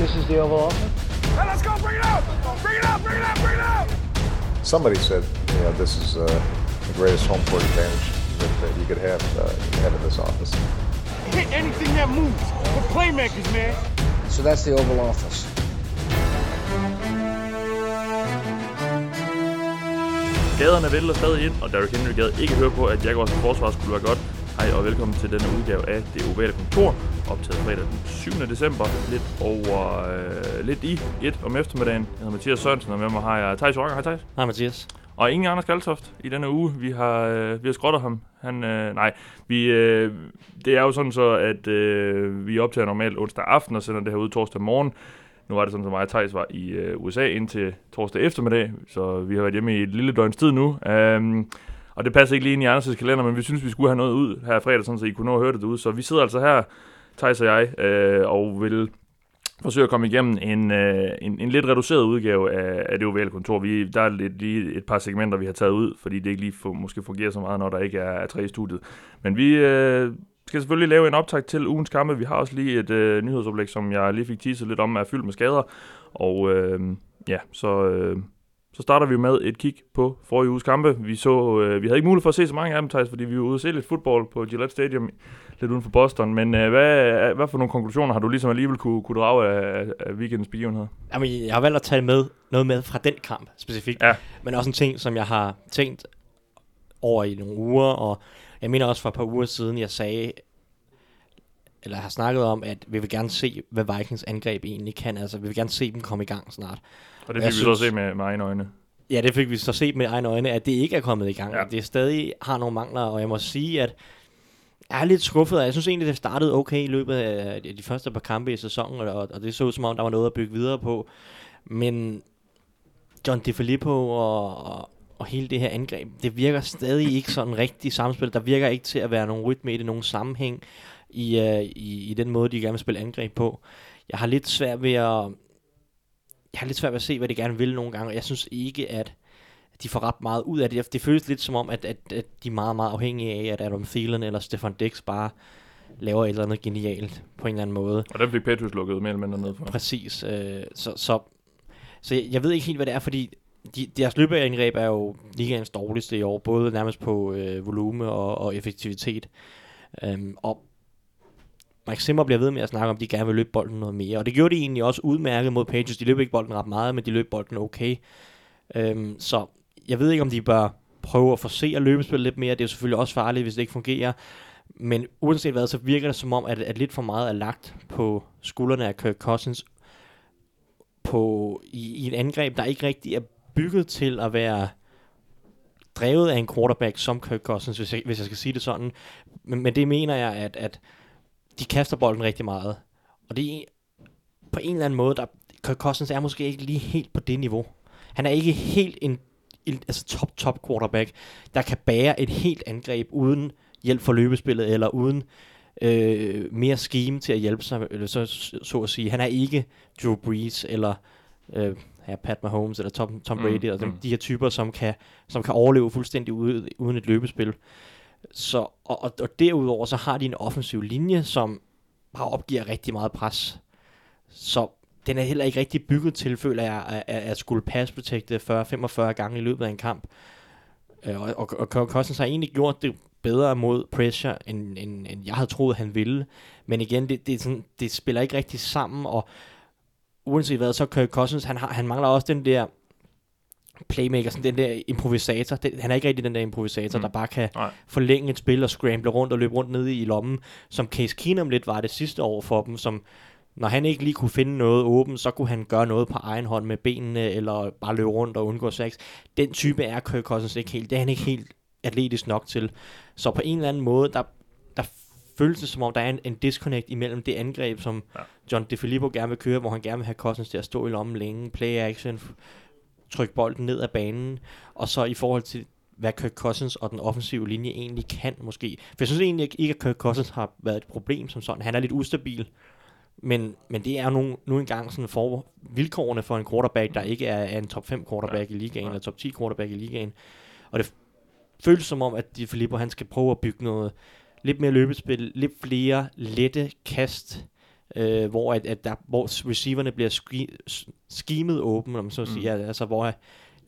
This is the Oval Office. Hey, let's go! Bring it out! Bring it out! Bring it out! Bring it out! Somebody said, you know, this is uh, the greatest home court advantage that, that you could have, uh, have in this office. Hit anything that moves. We're playmakers, man. So that's the Oval Office. Gaderne vælter stadig ind, og Derrick Henry gad ikke høre på, at Jaguars forsvar skulle være godt. Hej og velkommen til denne udgave af Det Ovale Kontor, optaget fredag den 7. december, lidt over, øh, lidt i et om eftermiddagen. Jeg hedder Mathias Sørensen, og med mig har jeg Thijs Rocker. Hej Thijs. Hej Mathias. Og ingen Anders Kaltoft i denne uge. Vi har, øh, vi har skrottet ham. Han, øh, nej, vi, øh, det er jo sådan så, at øh, vi optager normalt onsdag aften og sender det her ud torsdag morgen. Nu var det sådan, at mig og Thijs var i øh, USA indtil torsdag eftermiddag, så vi har været hjemme i et lille døgns tid nu. Um, og det passer ikke lige ind i Anders' kalender, men vi synes, vi skulle have noget ud her fredag, sådan, så I kunne nå at høre det ud. Så vi sidder altså her, Thijs og jeg, øh, og vil forsøge at komme igennem en, øh, en, en lidt reduceret udgave af, af det ovale kontor. Vi, der er lidt, lige et par segmenter, vi har taget ud, fordi det ikke lige for, måske fungerer så meget, når der ikke er, er tre i studiet. Men vi øh, skal selvfølgelig lave en optag til ugens kampe. Vi har også lige et øh, nyhedsoplæg, som jeg lige fik teaset lidt om, er fyldt med skader. Og øh, ja, så... Øh, så starter vi med et kig på forrige uges kampe. Vi, så, øh, vi havde ikke mulighed for at se så mange af dem, Thijs, fordi vi var ude og se lidt fodbold på Gillette Stadium, lidt uden for Boston. Men øh, hvad, hvad for nogle konklusioner har du ligesom alligevel kunne, kunne drage af, af weekendens begivenheder? Jamen, jeg har valgt at tage med, noget med fra den kamp specifikt. Ja. Men også en ting, som jeg har tænkt over i nogle uger, og jeg mener også for et par uger siden, jeg sagde, eller har snakket om, at vi vil gerne se, hvad Vikings angreb egentlig kan. Altså, vi vil gerne se dem komme i gang snart. Og det fik vi så synes- se med, med egne øjne. Ja, det fik vi så set med egne øjne, at det ikke er kommet i gang. Ja. Ja. At det stadig har nogle mangler, og jeg må sige, at jeg er lidt skuffet. og Jeg synes egentlig, det startede okay i løbet af de første par kampe i sæsonen, og, og det så ud som om, der var noget at bygge videre på. Men John DeFilippo og, og, og hele det her angreb, det virker stadig ikke sådan rigtig samspil. Der virker ikke til at være nogen rytme i det, nogen sammenhæng i, uh, i, i den måde, de gerne vil spille angreb på. Jeg har lidt svært ved at jeg har lidt svært ved at se, hvad de gerne vil nogle gange, og jeg synes ikke, at de får ret meget ud af det. Det føles lidt som om, at, at, at de er meget, meget afhængige af, at Adam Thielen eller Stefan Dix bare laver et eller andet genialt på en eller anden måde. Og den fik Patriots lukket mere eller mindre ned for. Præcis. Øh, så, så, så jeg, jeg ved ikke helt, hvad det er, fordi de, deres løbeangreb er jo ligaens dårligste i år, både nærmest på øh, volume og, og effektivitet. Øhm, og Mike Zimmer bliver ved med at snakke om, at de gerne vil løbe bolden noget mere. Og det gjorde de egentlig også udmærket mod Patriots. De løb ikke bolden ret meget, men de løb bolden okay. Øhm, så jeg ved ikke, om de bør prøve at forsere løbespil lidt mere. Det er jo selvfølgelig også farligt, hvis det ikke fungerer. Men uanset hvad, så virker det som om, at, at lidt for meget er lagt på skuldrene af Kirk Cousins på, i, i et angreb, der ikke rigtig er bygget til at være drevet af en quarterback som Kirk Cousins, hvis jeg, hvis jeg skal sige det sådan. Men, men det mener jeg, at, at de kaster bolden rigtig meget. Og det er på en eller anden måde, der Kirk Cousins er måske ikke lige helt på det niveau. Han er ikke helt en, en altså top, top quarterback, der kan bære et helt angreb uden hjælp for løbespillet, eller uden øh, mere scheme til at hjælpe sig, eller så, så at sige. Han er ikke Drew Brees, eller øh, ja, Pat Mahomes, eller Tom, Tom Mm, Brady, mm, og dem, mm. de her typer, som kan, som kan overleve fuldstændig ude, uden et løbespil. Så, og, og, og derudover så har de en offensiv linje, som bare opgiver rigtig meget pres. Så den er heller ikke rigtig bygget til, føler jeg, at, at skulle pass protecte 40-45 gange i løbet af en kamp. Øh, og, og, og Cousins har egentlig gjort det bedre mod pressure, end, end, end jeg havde troet, han ville. Men igen, det, det, er sådan, det spiller ikke rigtig sammen, og uanset hvad, så Kirk Cousins, han, har, han mangler også den der playmaker, sådan den der improvisator. Det, han er ikke rigtig den der improvisator, Mm. der bare kan Nej. forlænge et spil og scramble rundt og løbe rundt nede i lommen, som Case Keenum lidt var det sidste år for dem, som når han ikke lige kunne finde noget åbent, så kunne han gøre noget på egen hånd med benene, eller bare løbe rundt og undgå sex. Den type er Kirk Cousins ikke helt. Det er han ikke helt atletisk nok til. Så på en eller anden måde, der, der føles det som om, der er en, en disconnect imellem det angreb, som Ja. John DeFilippo gerne vil køre, hvor han gerne vil have Cousins til at stå i lommen længe, play action, trykke bolden ned ad banen, og så i forhold til, hvad Kirk Cousins og den offensive linje egentlig kan måske. For jeg synes egentlig ikke, at Kirk Cousins har været et problem som sådan. Han er lidt ustabil, men, men det er nu, nu engang sådan for vilkårene for en quarterback, der ikke er, er en top 5 quarterback Ja. i ligaen, Ja. eller top 10 quarterback i ligaen. Og det føles som om, at de Filippo, han skal prøve at bygge noget lidt mere løbespil, lidt flere lette kast, øh, hvor, at, at der, hvor receiverne bliver ski, skimet åben, om så mm. siger, altså hvor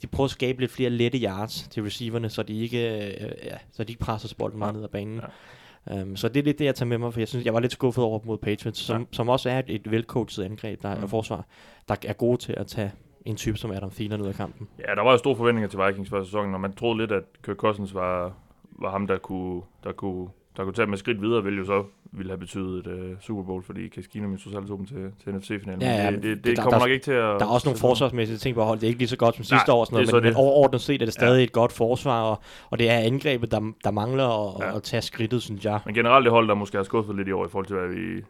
de prøver at skabe lidt flere lette yards til receiverne, så de ikke, øh, ja, så de ikke presser bolden meget ned ad banen. Ja. Um, så det er lidt det, jeg tager med mig, for jeg synes, jeg var lidt skuffet over mod Patriots, som, ja. som også er et, et velcoachet angreb, der mm. er forsvar, der er gode til at tage en type som Adam Thielen ud af kampen. Ja, der var jo store forventninger til Vikings for sæsonen, og man troede lidt, at Kirk Cousins var, var ham, der kunne, der kunne der kunne tage med skridt videre, vil jo så ville have betydet et uh, Super Bowl, fordi Case Keenum så selv åben til, til NFC-finalen. Ja, ja, det, det, det der, kommer der, nok ikke til at... Der er også nogle forsvarsmæssige ting på hold. Det er ikke lige så godt som sidste Nej, år, sådan noget, men, men overordnet set er det stadig ja. et godt forsvar, og, og det er angrebet, der, der mangler at, ja. at tage skridtet, synes jeg. Men generelt det hold, der måske har skuffet lidt i år i forhold til, hvad vi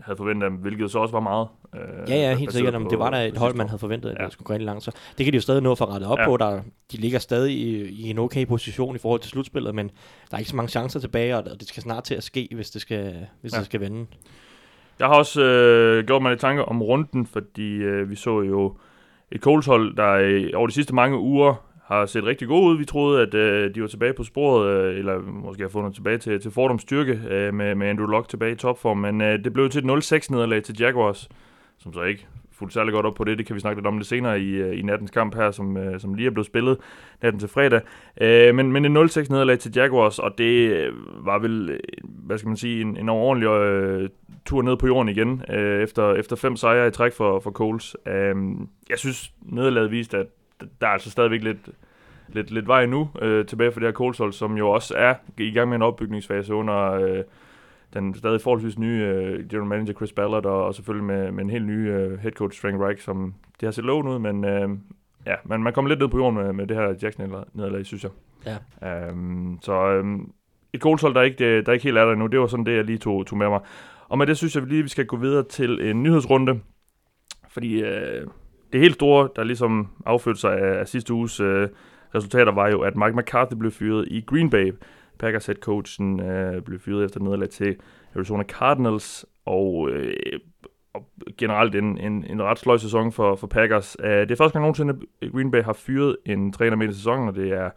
havde forventet hvilket så også var meget. Øh, ja, ja, helt sikkert. På, det var da et hold, man havde forventet, at ja. det skulle gå rigtig langt. Så det kan de jo stadig nå at rette op ja. på. Der, de ligger stadig i, i en okay position i forhold til slutspillet, men der er ikke så mange chancer tilbage, og det skal snart til at ske, hvis det skal, hvis ja. det skal vende. Jeg har også øh, gjort mig lidt tanker om runden, fordi øh, vi så jo et Coles hold, der øh, over de sidste mange uger har set rigtig gode ud. Vi troede, at øh, de var tilbage på sporet, øh, eller måske har fundet tilbage til, til Fordums styrke øh, med, med Andrew Locke tilbage i topform, men øh, det blev til et 0-6 nederlag til Jaguars, som så ikke fuldt særlig godt op på det. Det kan vi snakke lidt om lidt senere i, øh, i nattens kamp her, som, øh, som lige er blevet spillet natten til fredag. Øh, men, men en 0-6 nederlag til Jaguars, og det øh, var vel, øh, hvad skal man sige, en, en overordentlig øh, tur ned på jorden igen, øh, efter, efter fem sejre i træk for, for Coles. Øh, jeg synes, nederlaget viste, at der er altså stadigvæk lidt, lidt, lidt vej nu øh, tilbage for det her Colts som jo også er i gang med en opbygningsfase under øh, den stadig forholdsvis nye øh, general manager Chris Ballard, og, og selvfølgelig med, med en helt ny øh, head coach Frank Reich, som det har set loven ud, men øh, ja, man, man kommer lidt ned på jorden med, med det her Jackson nederlag, synes jeg. Ja. Um, så um, et Colts der ikke, der ikke helt er der nu, det var sådan det, jeg lige tog, tog med mig. Og med det synes jeg lige, vi skal gå videre til en nyhedsrunde, fordi øh, det helt store, der ligesom affødte sig af, af sidste uges øh, resultater, var jo, at Mike McCarthy blev fyret i Green Bay. Packers head coachen øh, blev fyret efter nederlag til Arizona Cardinals, og, øh, og generelt en, en, en ret sløj sæson for, for Packers. Uh, det er første gang nogensinde, at Green Bay har fyret en træner midt i sæsonen, og det er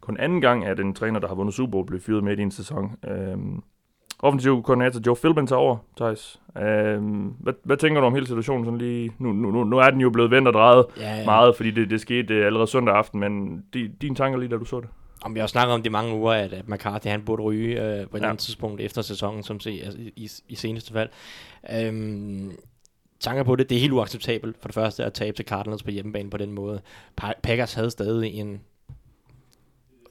kun anden gang, at en træner, der har vundet Super Bowl, blev fyret midt i en sæson. Uh, offensiv koordinator Joe Philbin tager over, Thijs. Uh, hvad, hvad tænker du om hele situationen sådan lige? Nu, nu, nu er den jo blevet vendt og drejet ja, ja. meget, fordi det, det skete uh, allerede søndag aften, men de, dine tanker lige, da du så det? Om vi har snakket om det mange uger, at, at McCarthy han burde ryge uh, på et ja. andet tidspunkt efter sæsonen, som se, altså, i, i seneste fald. Um, tanker på det, det er helt uacceptabelt for det første at tabe til Cardinals på hjemmebane på den måde. Packers havde stadig en,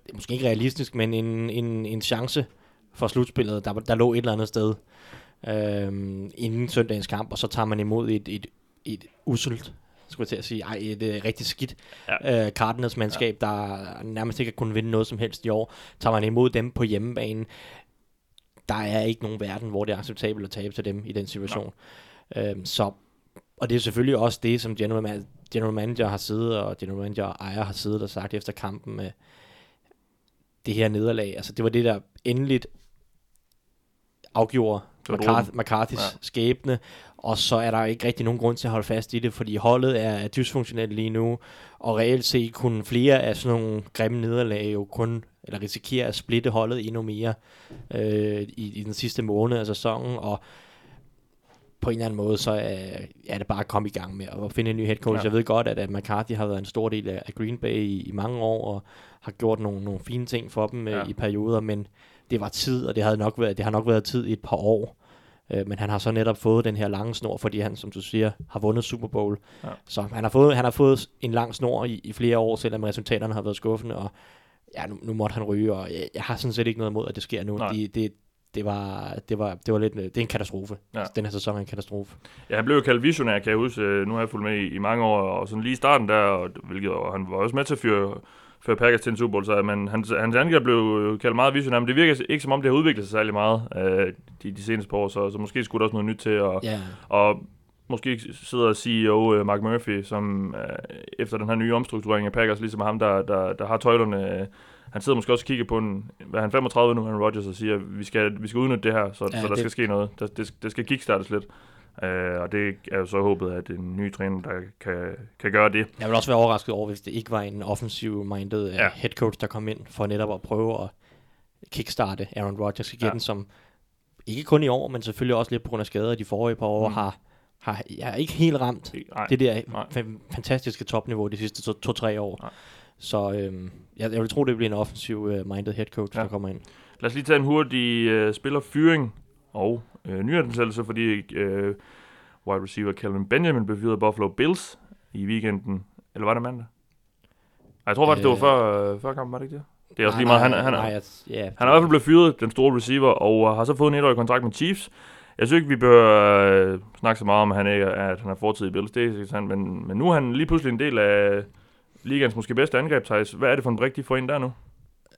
det er måske ikke realistisk, men en, en, en chance for slutspillet. Der, der lå et eller andet sted øhm, inden søndagens kamp, og så tager man imod et, et, et uselt skulle jeg til at sige, ej, et uh, rigtig skidt ja. uh, Cardinals mandskab, ja. der nærmest ikke har kunnet vinde noget som helst i år. Tager man imod dem på hjemmebane, der er ikke nogen verden, hvor det er acceptabelt at tabe til dem i den situation. Ja. Øhm, så, og det er selvfølgelig også det, som general, man, general manager har siddet, og general manager og ejer har siddet og sagt efter kampen med det her nederlag. Altså, det var det, der endeligt afgjorde McCarthy, McCarthy's ja. skæbne, og så er der ikke rigtig nogen grund til at holde fast i det, fordi holdet er, er dysfunktionelt lige nu, og reelt set kunne flere af sådan nogle grimme nederlag jo kun, eller risikere at splitte holdet endnu mere øh, i, i den sidste måned af sæsonen, og på en eller anden måde, så er, er det bare at komme i gang med at finde en ny head coach. Ja. Jeg ved godt, at, at McCarthy har været en stor del af Green Bay i, i mange år, og har gjort nogle, nogle fine ting for dem ja. i perioder, men det var tid, og det, havde nok været, det har nok været tid i et par år. Øh, men han har så netop fået den her lange snor, fordi han, som du siger, har vundet Super Bowl. Ja. Så han har, fået, han har fået en lang snor i, i flere år, selvom resultaterne har været skuffende, og ja, nu, nu måtte han ryge, og jeg, jeg har sådan set ikke noget imod, at det sker nu. De, det, det var, det var, det var lidt, det er en katastrofe. Ja. Den her sæson er en katastrofe. Ja, han blev jo kaldt visionær, kan jeg huske. Nu har jeg fulgt med i, i mange år, og sådan lige i starten der, og, hvilket, og han var også med til at fyre før Packers til en Super Bowl, så men hans, hans angreb blev kaldt meget visionær, men det virker ikke som om, det har udviklet sig særlig meget øh, de, de seneste par år, så, så måske skulle der også noget nyt til, og, yeah. og måske sidder CEO øh, Mark Murphy, som øh, efter den her nye omstrukturering af Packers, ligesom ham, der, der, der har tøjlerne, øh, han sidder måske også og kigger på en, hvad han 35 nu, han Rodgers, og siger, vi skal, vi skal udnytte det her, så, ja, så der det... skal ske noget. Der, det, det skal kickstartes lidt. Uh, og det er jo så håbet, at en ny træner, der kan, kan gøre det. Jeg vil også være overrasket over, hvis det ikke var en offensiv-minded uh, ja. head coach, der kom ind for netop at prøve at kickstarte Aaron Rodgers igen, ja. som ikke kun i år, men selvfølgelig også lidt på grund af skader de forrige par år, Mm. har, har jeg ikke helt ramt Nej. det der nej. fa- fantastiske topniveau de sidste to- to-tre år. Nej. Så øhm, jeg, jeg vil tro, det bliver en offensiv uh, minded head coach, Ja. der kommer ind. Lad os lige tage en hurtig øh, spillerfyring og øh, nyansættelse, fordi øh, wide receiver Calvin Benjamin blev fyret af Buffalo Bills i weekenden. Eller var det mandag? Ej, jeg tror faktisk, det var Øh. før, øh, før kampen, var det ikke det? Det er også lige meget. Han, han, nej, han, jeg, ja, han er i hvert fald blevet fyret, den store receiver, og har så fået en etårig kontrakt med Chiefs. Jeg synes ikke, vi bør øh, snakke så meget om, at han, ikke, at han er fortid i Bills. Det er sandt, men, men nu er han lige pludselig en del af ligands måske bedste angreb, Thijs. Hvad er det for en brik, de får ind der nu?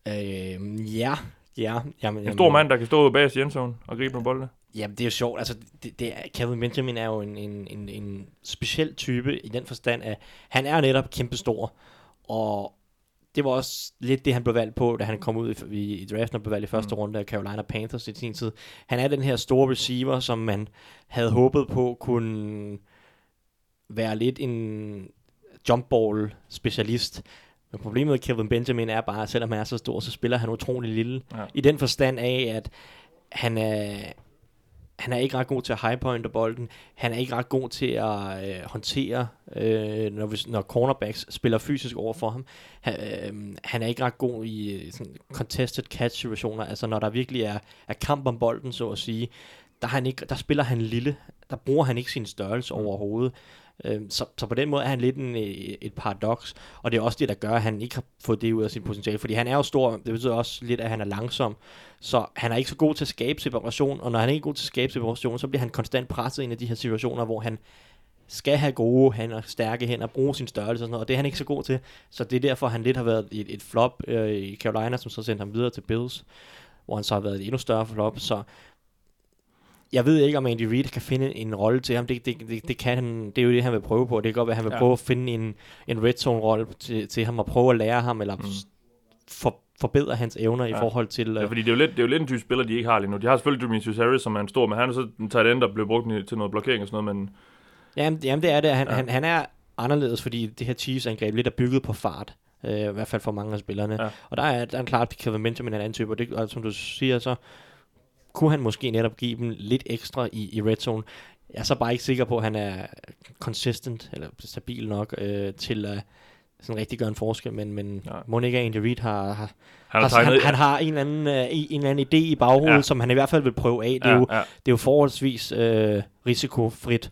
Øhm, ja, ja. Jamen, En stor mand, der kan stå bag i endzone og gribe med bolden. Jamen, det er jo sjovt. Altså, det, det er, Kevin Benjamin er jo en, en, en, en speciel type i den forstand, at han er netop kæmpestor. Og det var også lidt det, han blev valgt på, da han kom ud i, i, i draften og blev valgt i første Mm. runde af Carolina Panthers i sin tid. Han er den her store receiver, som man havde håbet på kunne være lidt en jump ball specialist. Men problemet med Kevin Benjamin er bare, at selvom han er så stor, så spiller han utrolig lille. Ja. I den forstand af, at han er, han er ikke ret god til at highpointe bolden. Han er ikke ret god til at øh, håndtere, øh, når, vi, når cornerbacks spiller fysisk over for ham. Han, øh, han er ikke ret god i øh, sådan contested catch situationer, altså når der virkelig er, er kamp om bolden, så at sige. Der, er han ikke, der spiller han lille. Der bruger han ikke sin størrelse overhovedet. Øh, så, så på den måde er han lidt en, øh, et paradoks, og det er også det, der gør, at han ikke har fået det ud af sin potentiale, fordi han er jo stor, det betyder også lidt, at han er langsom, så han er ikke så god til at skabe separation, og når han ikke er god til at skabe separation, så bliver han konstant presset ind i de her situationer, hvor han skal have gode hænder, stærke hænder, bruge sin størrelse og sådan noget, og det er han ikke så god til, så det er derfor, han lidt har været et, et flop øh, i Carolina, som så sendte ham videre til Bills, hvor han så har været et endnu større flop, så jeg ved ikke, om Andy Reid kan finde en rolle til ham. Det, det, det, det, kan han, det er jo det, han vil prøve på. Det kan godt være, at han vil Ja. prøve at finde en, en red zone rolle til, til ham og prøve at lære ham, eller Mm. for, forbedre hans evner Ja. i forhold til... Ja, Øh, fordi det er jo lidt, det er jo lidt en type spiller, de ikke har lige nu. De har selvfølgelig Demetrius Harris, som er en stor, men han er så en tight end, der blev brugt til noget blokering og sådan noget, men Jamen, jamen det er det. Han, Ja. han, han er anderledes, fordi det her Chiefs-angreb lidt er bygget på fart. Øh, I hvert fald for mange af spillerne. Ja. Og der er, der er klart, at Kevin Benjamin er en anden type, og, det, og som du siger, så kunne han måske netop give dem lidt ekstra i, i red zone. Jeg er så bare ikke sikker på, at han er consistent, eller stabil nok, øh, til at sådan rigtig gøre en forskel, men, men Nej. ikke Andy Reid har, har, han har han, han har en eller, anden, øh, en eller anden idé i baghovedet, Ja. som han i hvert fald vil prøve af. Det er ja, jo ja, det er jo forholdsvis øh, risikofrit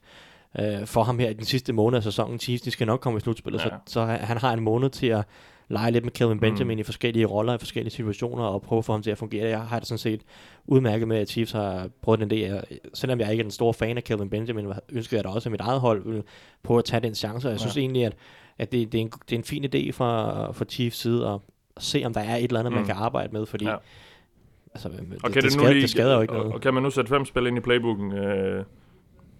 øh, for ham her i den sidste måned af sæsonen. Chiefs, de skal nok komme i slutspillet, Ja. så, så han har en måned til at lege lidt med Kevin Benjamin mm. i forskellige roller, i forskellige situationer, og prøve at få ham til at fungere. Jeg har det sådan set udmærket med, at Chiefs har prøvet den idé. Selvom jeg ikke er den store fan af Kevin Benjamin, ønsker jeg da også, at mit eget hold vil prøve at tage den chance. Og jeg Ja. synes egentlig, at, at det, det, er en, det er en fin idé fra, fra Chiefs side at, at se, om der er et eller andet, mm. Mm. man kan arbejde med, fordi Ja. altså, det, Og det, kan det, det, nu skader, lige, det skader jo ikke og, noget. Og kan man nu sætte fem spil ind i playbooken, øh,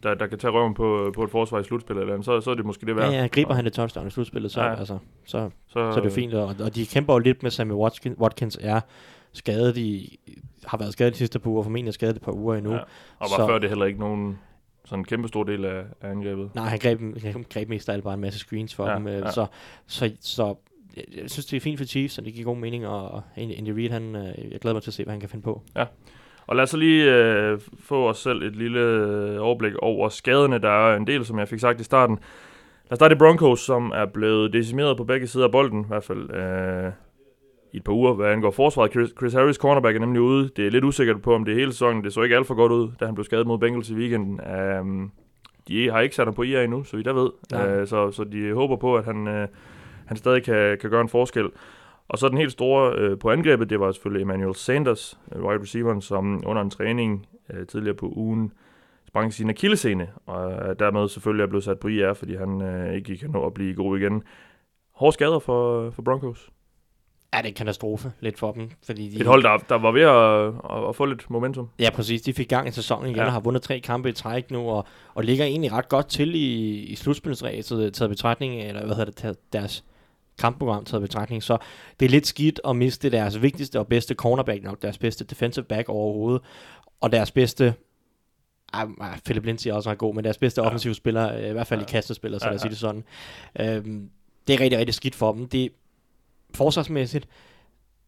der, der kan tage røven på, på et forsvar i slutspil, eller andet, så, så er det måske det værd. Ja, ja, griber han det touchdown i slutspillet, så, Ja. ja. altså, så, så, så er det fint. Og, og de kæmper jo lidt med Sammy Watkins, Watkins er skadet i, har været skadet de sidste par uger, formentlig er skadet et par uger endnu. Ja. Ja. Og var så- før det heller ikke nogen sådan en kæmpe stor del af, af angrebet. Nej, han greb, han greb mest af alt bare en masse screens for Ja, ja, dem. Øh, ja. Så, så, så jeg, synes, det er fint for Chiefs, og det giver god mening, og, Andy Reid, han, øh, jeg glæder mig til at se, hvad han kan finde på. Og lad os så lige øh, få os selv et lille øh, overblik over skaderne. Der er en del, som jeg fik sagt i starten. Lad os starte i Broncos, som er blevet decimeret på begge sider af bolden, i hvert fald øh, i et par uger, hvad angår forsvaret. Chris, Chris Harris, cornerback, er nemlig ude. Det er lidt usikkert på, om det er hele sæsonen. Det så ikke alt for godt ud, da han blev skadet mod Bengals i weekenden. Um, de har ikke sat ham på IA endnu, så vidt jeg ved. Nej. Uh, så, så de håber på, at han, uh, han stadig kan, kan gøre en forskel. Og så den helt store øh, på angrebet, det var selvfølgelig Emmanuel Sanders, øh, wide receiveren, som under en træning øh, tidligere på ugen sprang sin akillescene, og øh, dermed selvfølgelig er blevet sat på IR, fordi han øh, ikke kan nå at blive god igen. Hårde skader for, for Broncos. Ja, det er en katastrofe lidt for dem. Fordi de, Et hold, der, der var ved at, at, at få lidt momentum. Ja, præcis. De fik gang i sæsonen igen Ja. og har vundet tre kampe i træk nu, og, og ligger egentlig ret godt til i, i slutspilsræset, taget betragtning, eller hvad hedder det, deres kampprogram taget betragtning. Så det er lidt skidt at miste deres vigtigste og bedste cornerback, nok deres bedste defensive back overhovedet, og deres bedste ej, Philip Lindsay er også ret god, men deres bedste Ja. ja. offensive spiller, øh, i hvert fald Ja. i kastespiller, så Ja, lad os ja. sige det sådan. Øhm, det er rigtig, rigtig skidt for dem. Det forsvarsmæssigt,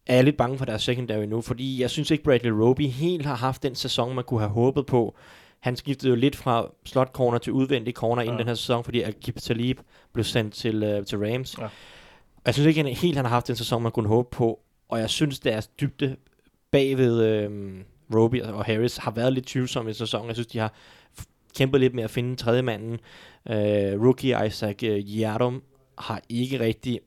er jeg lidt bange for deres secondary nu, fordi jeg synes ikke, Bradley Roby helt har haft den sæson, man kunne have håbet på. Han skiftede jo lidt fra slot corner til udvendig corner ja. inden den her sæson, fordi Akib Talib blev sendt til, uh, til Rams. Ja. Jeg synes ikke helt, han har haft den sæson, man kunne håbe på, og jeg synes, deres dybde bagved øh, Roby og Harris har været lidt tvivlsomme i sæsonen. Jeg synes, de har kæmpet lidt med at finde tredje manden. Øh, rookie Isaac uh, har ikke rigtig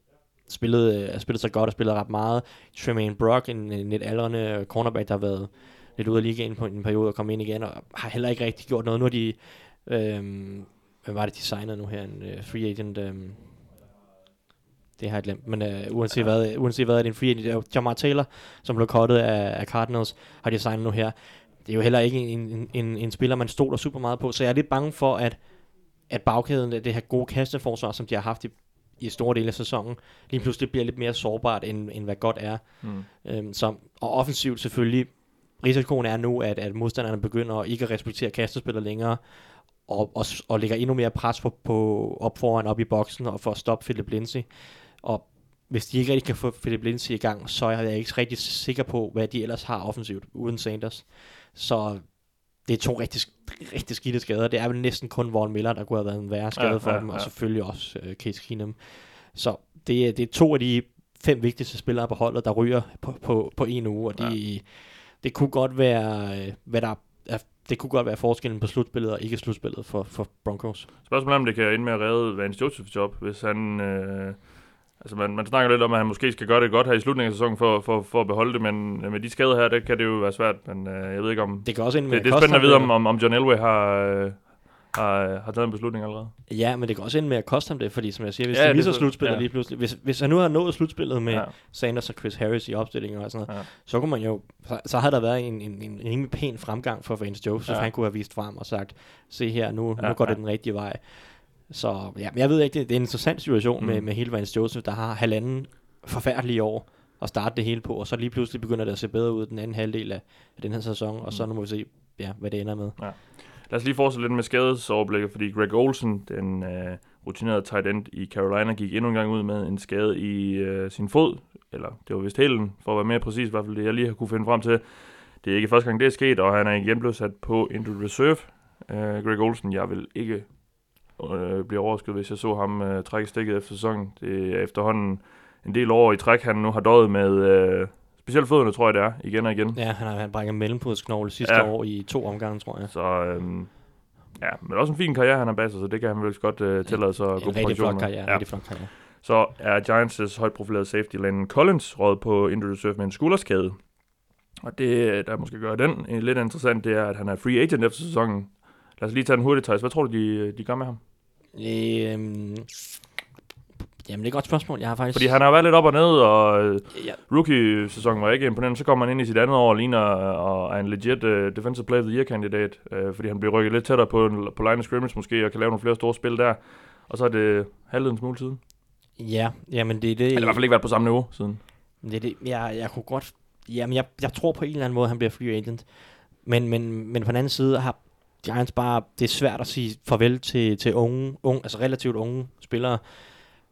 spillet, øh, spillet så godt og spillet ret meget. Tremaine Brock, en, en lidt aldrende cornerback, der har været lidt ude af ligaen på en periode og komme ind igen, og har heller ikke rigtig gjort noget. Nu er de, Øh, hvad var det, de signede nu her, en øh, free agent, Øh, det har jeg glemt, men uh, uanset, ja. hvad, uanset hvad er det en free agent, Jamar Taylor, som blev kottet af, af Cardinals, har de signet nu her. Det er jo heller ikke en, en, en, en spiller, man stoler super meget på, så jeg er lidt bange for, at, at bagkæden, det her gode kasteforsvar, som de har haft i, i store dele af sæsonen, lige pludselig bliver lidt mere sårbart, end, end hvad godt er. Mm. Øhm, så, og offensivt selvfølgelig, risikoen er nu, at, at modstanderne begynder ikke at respektere kastespillere længere, og, og, og lægger endnu mere pres på, på op foran, op i boksen, og for at stoppe Philip Lindsay. Og hvis de ikke rigtig kan få Philip Lindsay i gang, så er jeg ikke rigtig sikker på, hvad de ellers har offensivt uden Sanders. Så det er to rigtig, rigtig skidte skader. Det er vel næsten kun Von Miller, der kunne have været en værre skade ja, for ja, dem, ja. og selvfølgelig også uh, Case Keenum. Så det, det er to af de fem vigtigste spillere på holdet, der ryger på, på, på en uge, og de, ja. det kunne godt være, øh, hvad der er, det kunne godt være forskellen på slutspillet og ikke slutspillet for, for Broncos. Spørgsmålet er, om det kan ende med at redde Vance Josephs job, hvis han... Øh Altså man, man snakker lidt om, at han måske skal gøre det godt her i slutningen af sæsonen for, for, for at beholde det, men med de skader her, det kan det jo være svært, men øh, jeg ved ikke om... Det kan også det, det er spændende at vide, om, om, om John Elway har, øh, har, har taget en beslutning allerede. Ja, men det kan også ende med at koste ham det, fordi som jeg siger, hvis ja, de misser slutspillet ja. lige pludselig, hvis, hvis han nu har nået slutspillet med ja. Sanders og Chris Harris i opstillingen og sådan noget, ja. så kunne man jo, så, så har der været en, en, en rimelig pæn fremgang for Vance Joseph, ja. han kunne have vist frem og sagt, se her, nu, ja, nu går ja. det den rigtige vej. Så ja, men jeg ved ikke, det, det er en interessant situation mm. med, med hele Vance Joseph, der har halvanden forfærdelige år at starte det hele på, og så lige pludselig begynder det at se bedre ud den anden halvdel af, af den her sæson, mm. og så mm. nu må vi se, ja, hvad det ender med. Ja. Lad os lige fortsætte lidt med skadesoverblikket, fordi Greg Olsen, den uh, rutinerede tight end i Carolina, gik endnu en gang ud med en skade i uh, sin fod, eller det var vist hælen, for at være mere præcis, i hvert fald det jeg lige har kunne finde frem til. Det er ikke første gang, det er sket, og han er igen blevet sat på injured reserve. Uh, Greg Olsen, jeg vil ikke uh, blive overrasket, hvis jeg så ham uh, trække stikket efter sæsonen. Det er efterhånden en del år i træk, han nu har døjet med uh, specielt fødderne, tror jeg det er, igen og igen. Ja, han har han brækket mellembrudsknogle sidste ja. år i to omgange, tror jeg. Så øhm, ja, men også en fin karriere, han har bag sig, så det kan han vel godt uh, tillade sig at gå på pension med. Karriere, ja. Rigtig flot karriere. Så er Giants' højt profilerede safety Landon Collins råd på injured reserve med en skulderskade. Og det, der måske gør den lidt interessant, det er, at han er free agent efter sæsonen. Lad os lige tage den hurtigt, Thijs. Hvad tror du, de, de gør med ham? Øhm, Jamen, det er et godt spørgsmål. Jeg har faktisk... Fordi han har været lidt op og ned, og øh, ja. rookie-sæsonen var ikke imponerende. Så kommer han ind i sit andet år og ligner og er en legit uh, Defensive Player of the Year-kandidat. Uh, fordi han bliver rykket lidt tættere på, på line of scrimmage måske, og kan lave nogle flere store spil der. Og så er det halvdelen smule siden. Ja, jamen det er det... Han har i hvert fald ikke været på samme niveau siden. Det er det, jeg, jeg kunne godt... Jamen, jeg, jeg tror på en eller anden måde, han bliver free agent. Men, men, men på den anden side har Giants bare... Det er svært at sige farvel til, til unge, unge, altså relativt unge spillere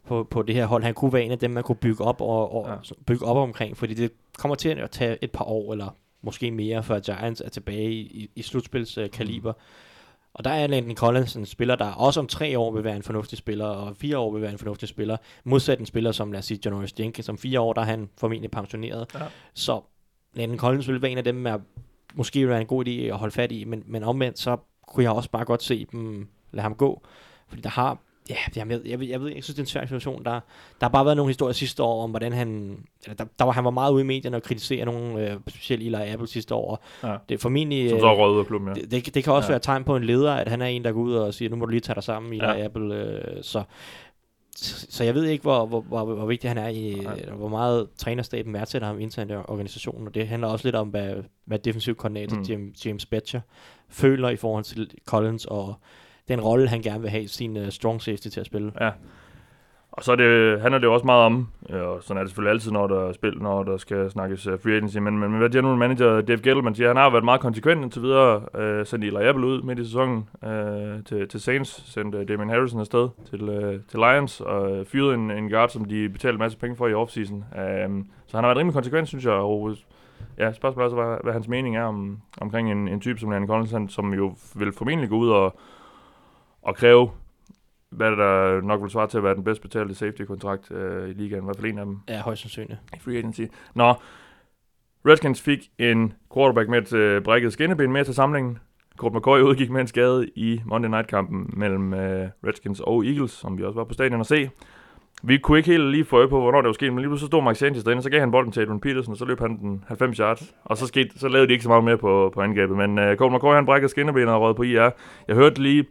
på, på det her hold. Han kunne være en af dem, man kunne bygge op, og, og ja. bygge op omkring, fordi det kommer til at tage et par år, eller måske mere, før Giants er tilbage i, i slutspilskaliber. Mm. Og der er Landon Collins en spiller, der også om tre år vil være en fornuftig spiller, og fire år vil være en fornuftig spiller. Modsat en spiller som, lad os sige, Janoris Jenkins. Om fire år, der er han formentlig pensioneret. Ja. Så Landon Collins vil være en af dem, med måske vil være en god idé at holde fat i, men, men omvendt, så kunne jeg også bare godt se dem lade ham gå. Fordi der har Ja, jeg, jeg, jeg, jeg ved, jeg synes, det er en svær situation. Der, der har bare været nogle historier sidste år om, hvordan han... Eller der, der var, han var meget ude i medierne og kritisere nogle, øh, specielt Eli Apple sidste år. Ja. Det er formentlig... Som så røde klubben, ja. Det, det, det kan også ja. være tegn på en leder, at han er en, der går ud og siger, nu må du lige tage dig sammen, Eli ja. Apple. Øh, så, så jeg ved ikke, hvor, hvor, hvor, hvor vigtig han er i, eller hvor meget trænerstaben værdsætter ham internt i organisationen, og det handler også lidt om, hvad, hvad defensiv koordinator mm. James, James Betcher føler i forhold til Collins og den rolle, han gerne vil have sin uh, strong safety til at spille. Ja. Og så er det, handler det jo også meget om, øh, og sådan er det selvfølgelig altid, når der, er spil, når der skal snakkes øh, free agency, men, men hvad general manager Dave Gettleman siger, han har været meget konsekvent indtil videre, øh, sendt Eli Apple ud midt i sæsonen øh, til, til Saints, sendt uh, Damien Harrison afsted til, øh, til Lions, og fyrede fyret en, en guard, som de betalte en masse penge for i offseason. Øh, så han har været rimelig konsekvent, synes jeg, og ja, spørgsmålet er så, hvad, hvad hans mening er om, omkring en, en type som Landon Collins, som jo vil formentlig gå ud og, og kræve hvad der nok vil svare til at være den bedst betalte safety-kontrakt øh, i ligaen, i hvert fald en af dem. Ja, højst sandsynligt. I free agency. Nå, Redskins fik en quarterback med et brækket skinneben med til samlingen. Colt McCoy udgik med en skade i Monday Night-kampen mellem øh, Redskins og Eagles, som vi også var på stadion at se. Vi kunne ikke helt lige få øje på, hvornår det var sket, men lige så stod Mike Sanchez derinde, så gav han bolden til Adrian Peterson, og så løb han den 90 yards, og så, skete, så lavede de ikke så meget mere på, på angrebet. Men uh, Colt McCoy, han brækkede skinnebenet og rød på IR. Jeg hørte lige,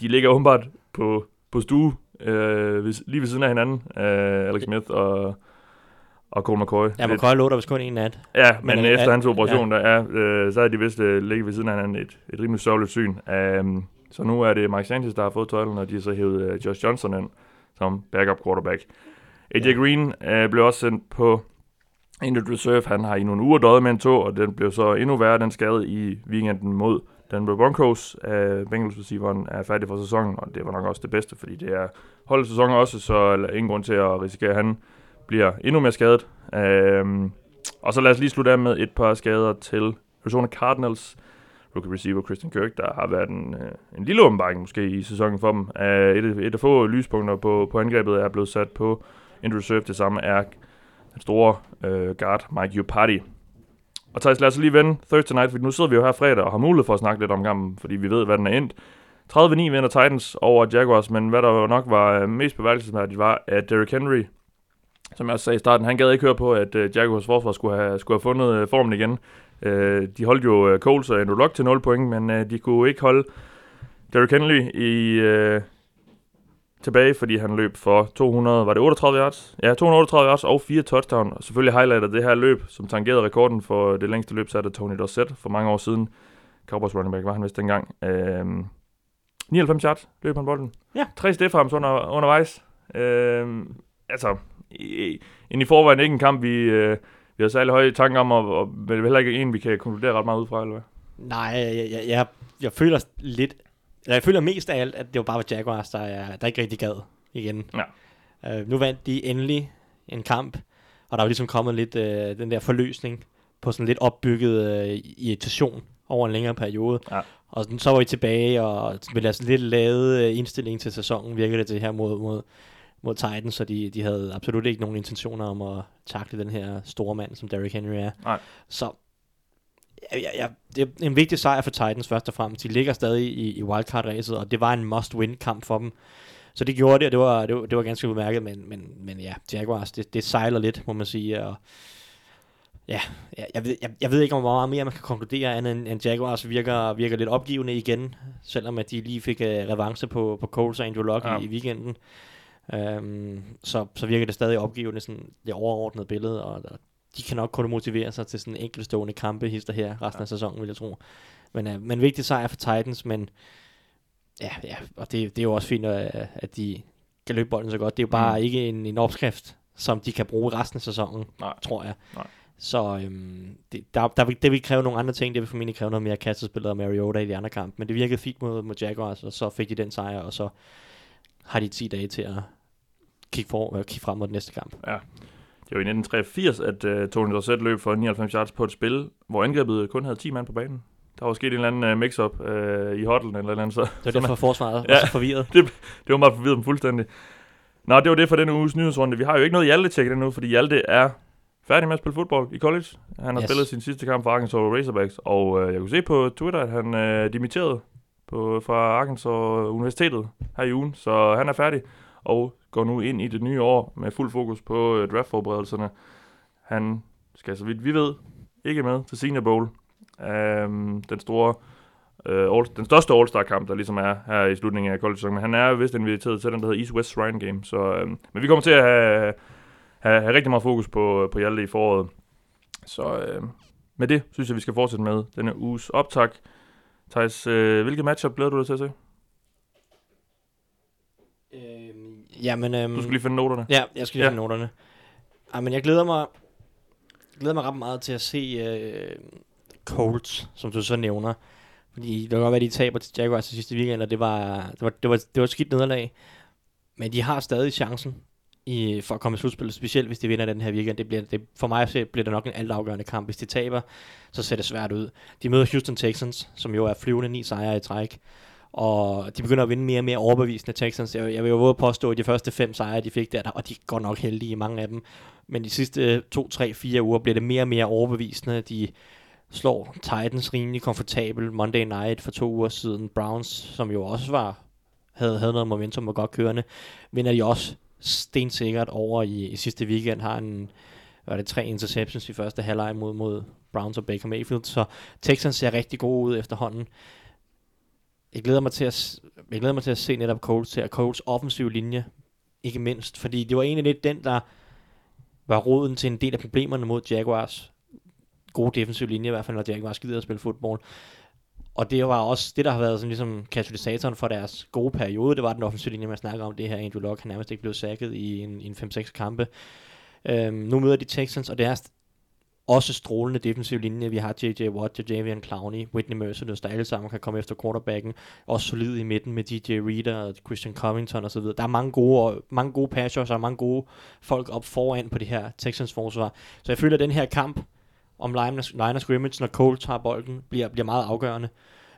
de ligger åbenbart på på stue, øh, lige ved siden af hinanden, øh, Alex Smith og, og Cole McCoy. Ja, McCoy lå der vist kun en nat. Ja, men, men efter hans operation, ja. der er, øh, så er de vist øh, ligget ved siden af hinanden et, et rimelig sørgeligt syn. Um, så nu er det Mike Sanchez, der har fået tøjlen, og de har så hævet øh, Josh Johnson ind som backup quarterback. AJ ja. Green øh, blev også sendt på injured reserve. Han har i nogle uger døjet med en tog, og den blev så endnu værre, den skade i weekenden mod Denver Broncos. Uh, Bengals receiveren er færdig for sæsonen, og det var nok også det bedste, fordi det er holdet sæsonen også, så er ingen grund til at risikere, at han bliver endnu mere skadet. Uh, og så lad os lige slutte af med et par skader til Arizona Cardinals. Rookie receiver Christian Kirk, der har været en, øh, en lille åbenbaring måske i sæsonen for dem. Uh, et, et af få lyspunkter på, på angrebet er blevet sat på in reserve. Det samme er den store uh, guard Mike Iupati, og Thijs, lad os lige vende Thursday Night, for nu sidder vi jo her fredag og har mulighed for at snakke lidt om kampen, fordi vi ved, hvad den er endt. 30-9 vinder Titans over Jaguars, men hvad der jo nok var øh, mest beværkelsesværdigt var, at Derrick Henry, som jeg også sagde i starten, han gad ikke høre på, at øh, Jaguars forsvar skulle have, skulle have fundet øh, formen igen. De holdt jo Coles og Andrew Luck til 0 point, men de kunne ikke holde Derrick Henry i, tilbage, fordi han løb for 200, var det 38 yards? Ja, 238 yards og fire touchdown. Og selvfølgelig highlighter det her løb, som tangerede rekorden for det længste løb, satte Tony Dorsett for mange år siden. Cowboys running back var han vist dengang. Øhm, 99 yards løb han bolden. Ja. Tre stiff under, undervejs. Øhm, altså, i, i forvejen ikke en kamp, vi, øh, vi har særlig høje tanker om, og, og men det er heller ikke en, vi kan konkludere ret meget ud fra, eller hvad? Nej, jeg, jeg, jeg, jeg føler lidt, jeg føler mest af alt, at det var bare Jaguars, der, er, der ikke rigtig gad igen. Ja. Uh, nu vandt de endelig en kamp, og der var ligesom kommet lidt uh, den der forløsning på sådan lidt opbygget uh, irritation over en længere periode. Ja. Og så var vi tilbage og ville altså lidt lavet uh, indstilling til sæsonen, virkede det til her mod, mod, mod Titans, så de, de havde absolut ikke nogen intentioner om at takle den her store mand, som Derrick Henry er. Nej. Så ja, ja, det er en vigtig sejr for Titans først og fremmest. De ligger stadig i, i wildcard-ræset, og det var en must-win-kamp for dem. Så det gjorde det, og det var, det var, det var ganske udmærket, men, men, men ja, Jaguars, det, det sejler lidt, må man sige, og ja, jeg, jeg, ved, jeg, jeg ved ikke, om hvor meget mere man kan konkludere, andet end, end Jaguars virker, virker lidt opgivende igen, selvom at de lige fik uh, revanche på, på Coles og Andrew Luck ja. i, i weekenden. Um, så, så virker det stadig opgivende, sådan det overordnede billede, og, og de kan nok kun motivere sig til sådan en enkeltstående kampe hister her resten ja. af sæsonen, vil jeg tro. Men, uh, men vigtig sejr for Titans, men ja, ja og det, det er jo også fint, at, at de kan løbe bolden så godt. Det er jo bare mm. ikke en, en opskrift, som de kan bruge resten af sæsonen, Nej. tror jeg. Nej. Så øhm, det, der, der, det vil kræve nogle andre ting. Det vil formentlig kræve noget mere kastespil af Mariota i de andre kampe. Men det virkede fint mod, mod Jaguars, og så fik de den sejr, og så har de 10 dage til at kigge, for, øh, kigge frem mod den næste kamp. Ja. Det var i 1983, at uh, Tony Dorsett løb for 99 yards på et spil, hvor angrebet kun havde 10 mand på banen. Der var sket en eller anden uh, mix-up uh, i hotlen eller eller andet. Så, det var derfor forsvaret ja, var så forvirret. det, det var meget forvirret dem fuldstændig. Nå, det var det for denne uges nyhedsrunde. Vi har jo ikke noget Hjalte-tjek endnu, fordi Hjalte er færdig med at spille fodbold i college. Han har yes. spillet sin sidste kamp for Arkansas Razorbacks, og uh, jeg kunne se på Twitter, at han uh, dimitterede på, fra Arkansas Universitetet her i ugen, så han er færdig og går nu ind i det nye år med fuld fokus på øh, draftforberedelserne. Han skal, så vidt vi ved, ikke med til Senior Bowl. Øhm, den store øh, all, den største All-Star-kamp, der ligesom er her i slutningen af college men han er vist inviteret til den, der hedder East-West Shrine Game. Så, um, men vi kommer til at have, have, have rigtig meget fokus på, øh, på Hjalte i foråret. Så øh, med det synes jeg, vi skal fortsætte med denne uges optag. Thijs, øh, hvilke matchup glæder du dig til at se? Øhm, Jamen, øhm, Du skal lige finde noterne. Ja, jeg skal lige Ja. finde noterne. Men jeg glæder mig, glæder mig ret meget til at se øh, Colts, som du så nævner. Fordi det kan godt være, de taber til Jaguars til sidste weekend, og det var, det var, det var, det var et skidt nederlag. Men de har stadig chancen i, for at komme i slutspillet, specielt hvis de vinder den her weekend. Det bliver, det, for mig så bliver det nok en altafgørende kamp. Hvis de taber, så ser det svært ud. De møder Houston Texans, som jo er flyvende ni sejre i træk. Og de begynder at vinde mere og mere overbevisende Texans. Jeg, jeg vil jo våge at påstå, at de første fem sejre, de fik der, og de går nok heldige i mange af dem. Men de sidste øh, to, tre, fire uger bliver det mere og mere overbevisende. De slår Titans rimelig komfortabel Monday Night for to uger siden. Browns, som jo også var havde, havde noget momentum og godt kørende, vinder de også stensikkert over i, i sidste weekend. Har en, var det tre interceptions i første halvleg mod, mod Browns og Baker Mayfield. Så Texans ser rigtig gode ud efterhånden. Jeg glæder mig til at, jeg glæder mig til at se netop Coles til, at Coles offensiv linje, ikke mindst. Fordi det var egentlig lidt den, der var roden til en del af problemerne mod Jaguars. Gode defensiv linje, i hvert fald når Jaguars gider at spille fodbold. Og det var også det, der har været sådan ligesom katalysatoren for deres gode periode. Det var den offensive linje, man snakker om det her. Andrew Locke, han nærmest ikke blev sækket i en, en 5-6 kampe. Øhm, nu møder de Texans, og det er også strålende defensiv linje. Vi har J.J. Watt, Javian Clowney, Whitney Merciless, der alle sammen kan komme efter quarterbacken. Også solid i midten med DJ Reader og Christian Covington osv. Der er mange gode, mange gode passers og mange gode folk op foran på det her Texans forsvar. Så jeg føler, at den her kamp om line of, scrimmage, når Colts tager bolden, bliver, bliver meget afgørende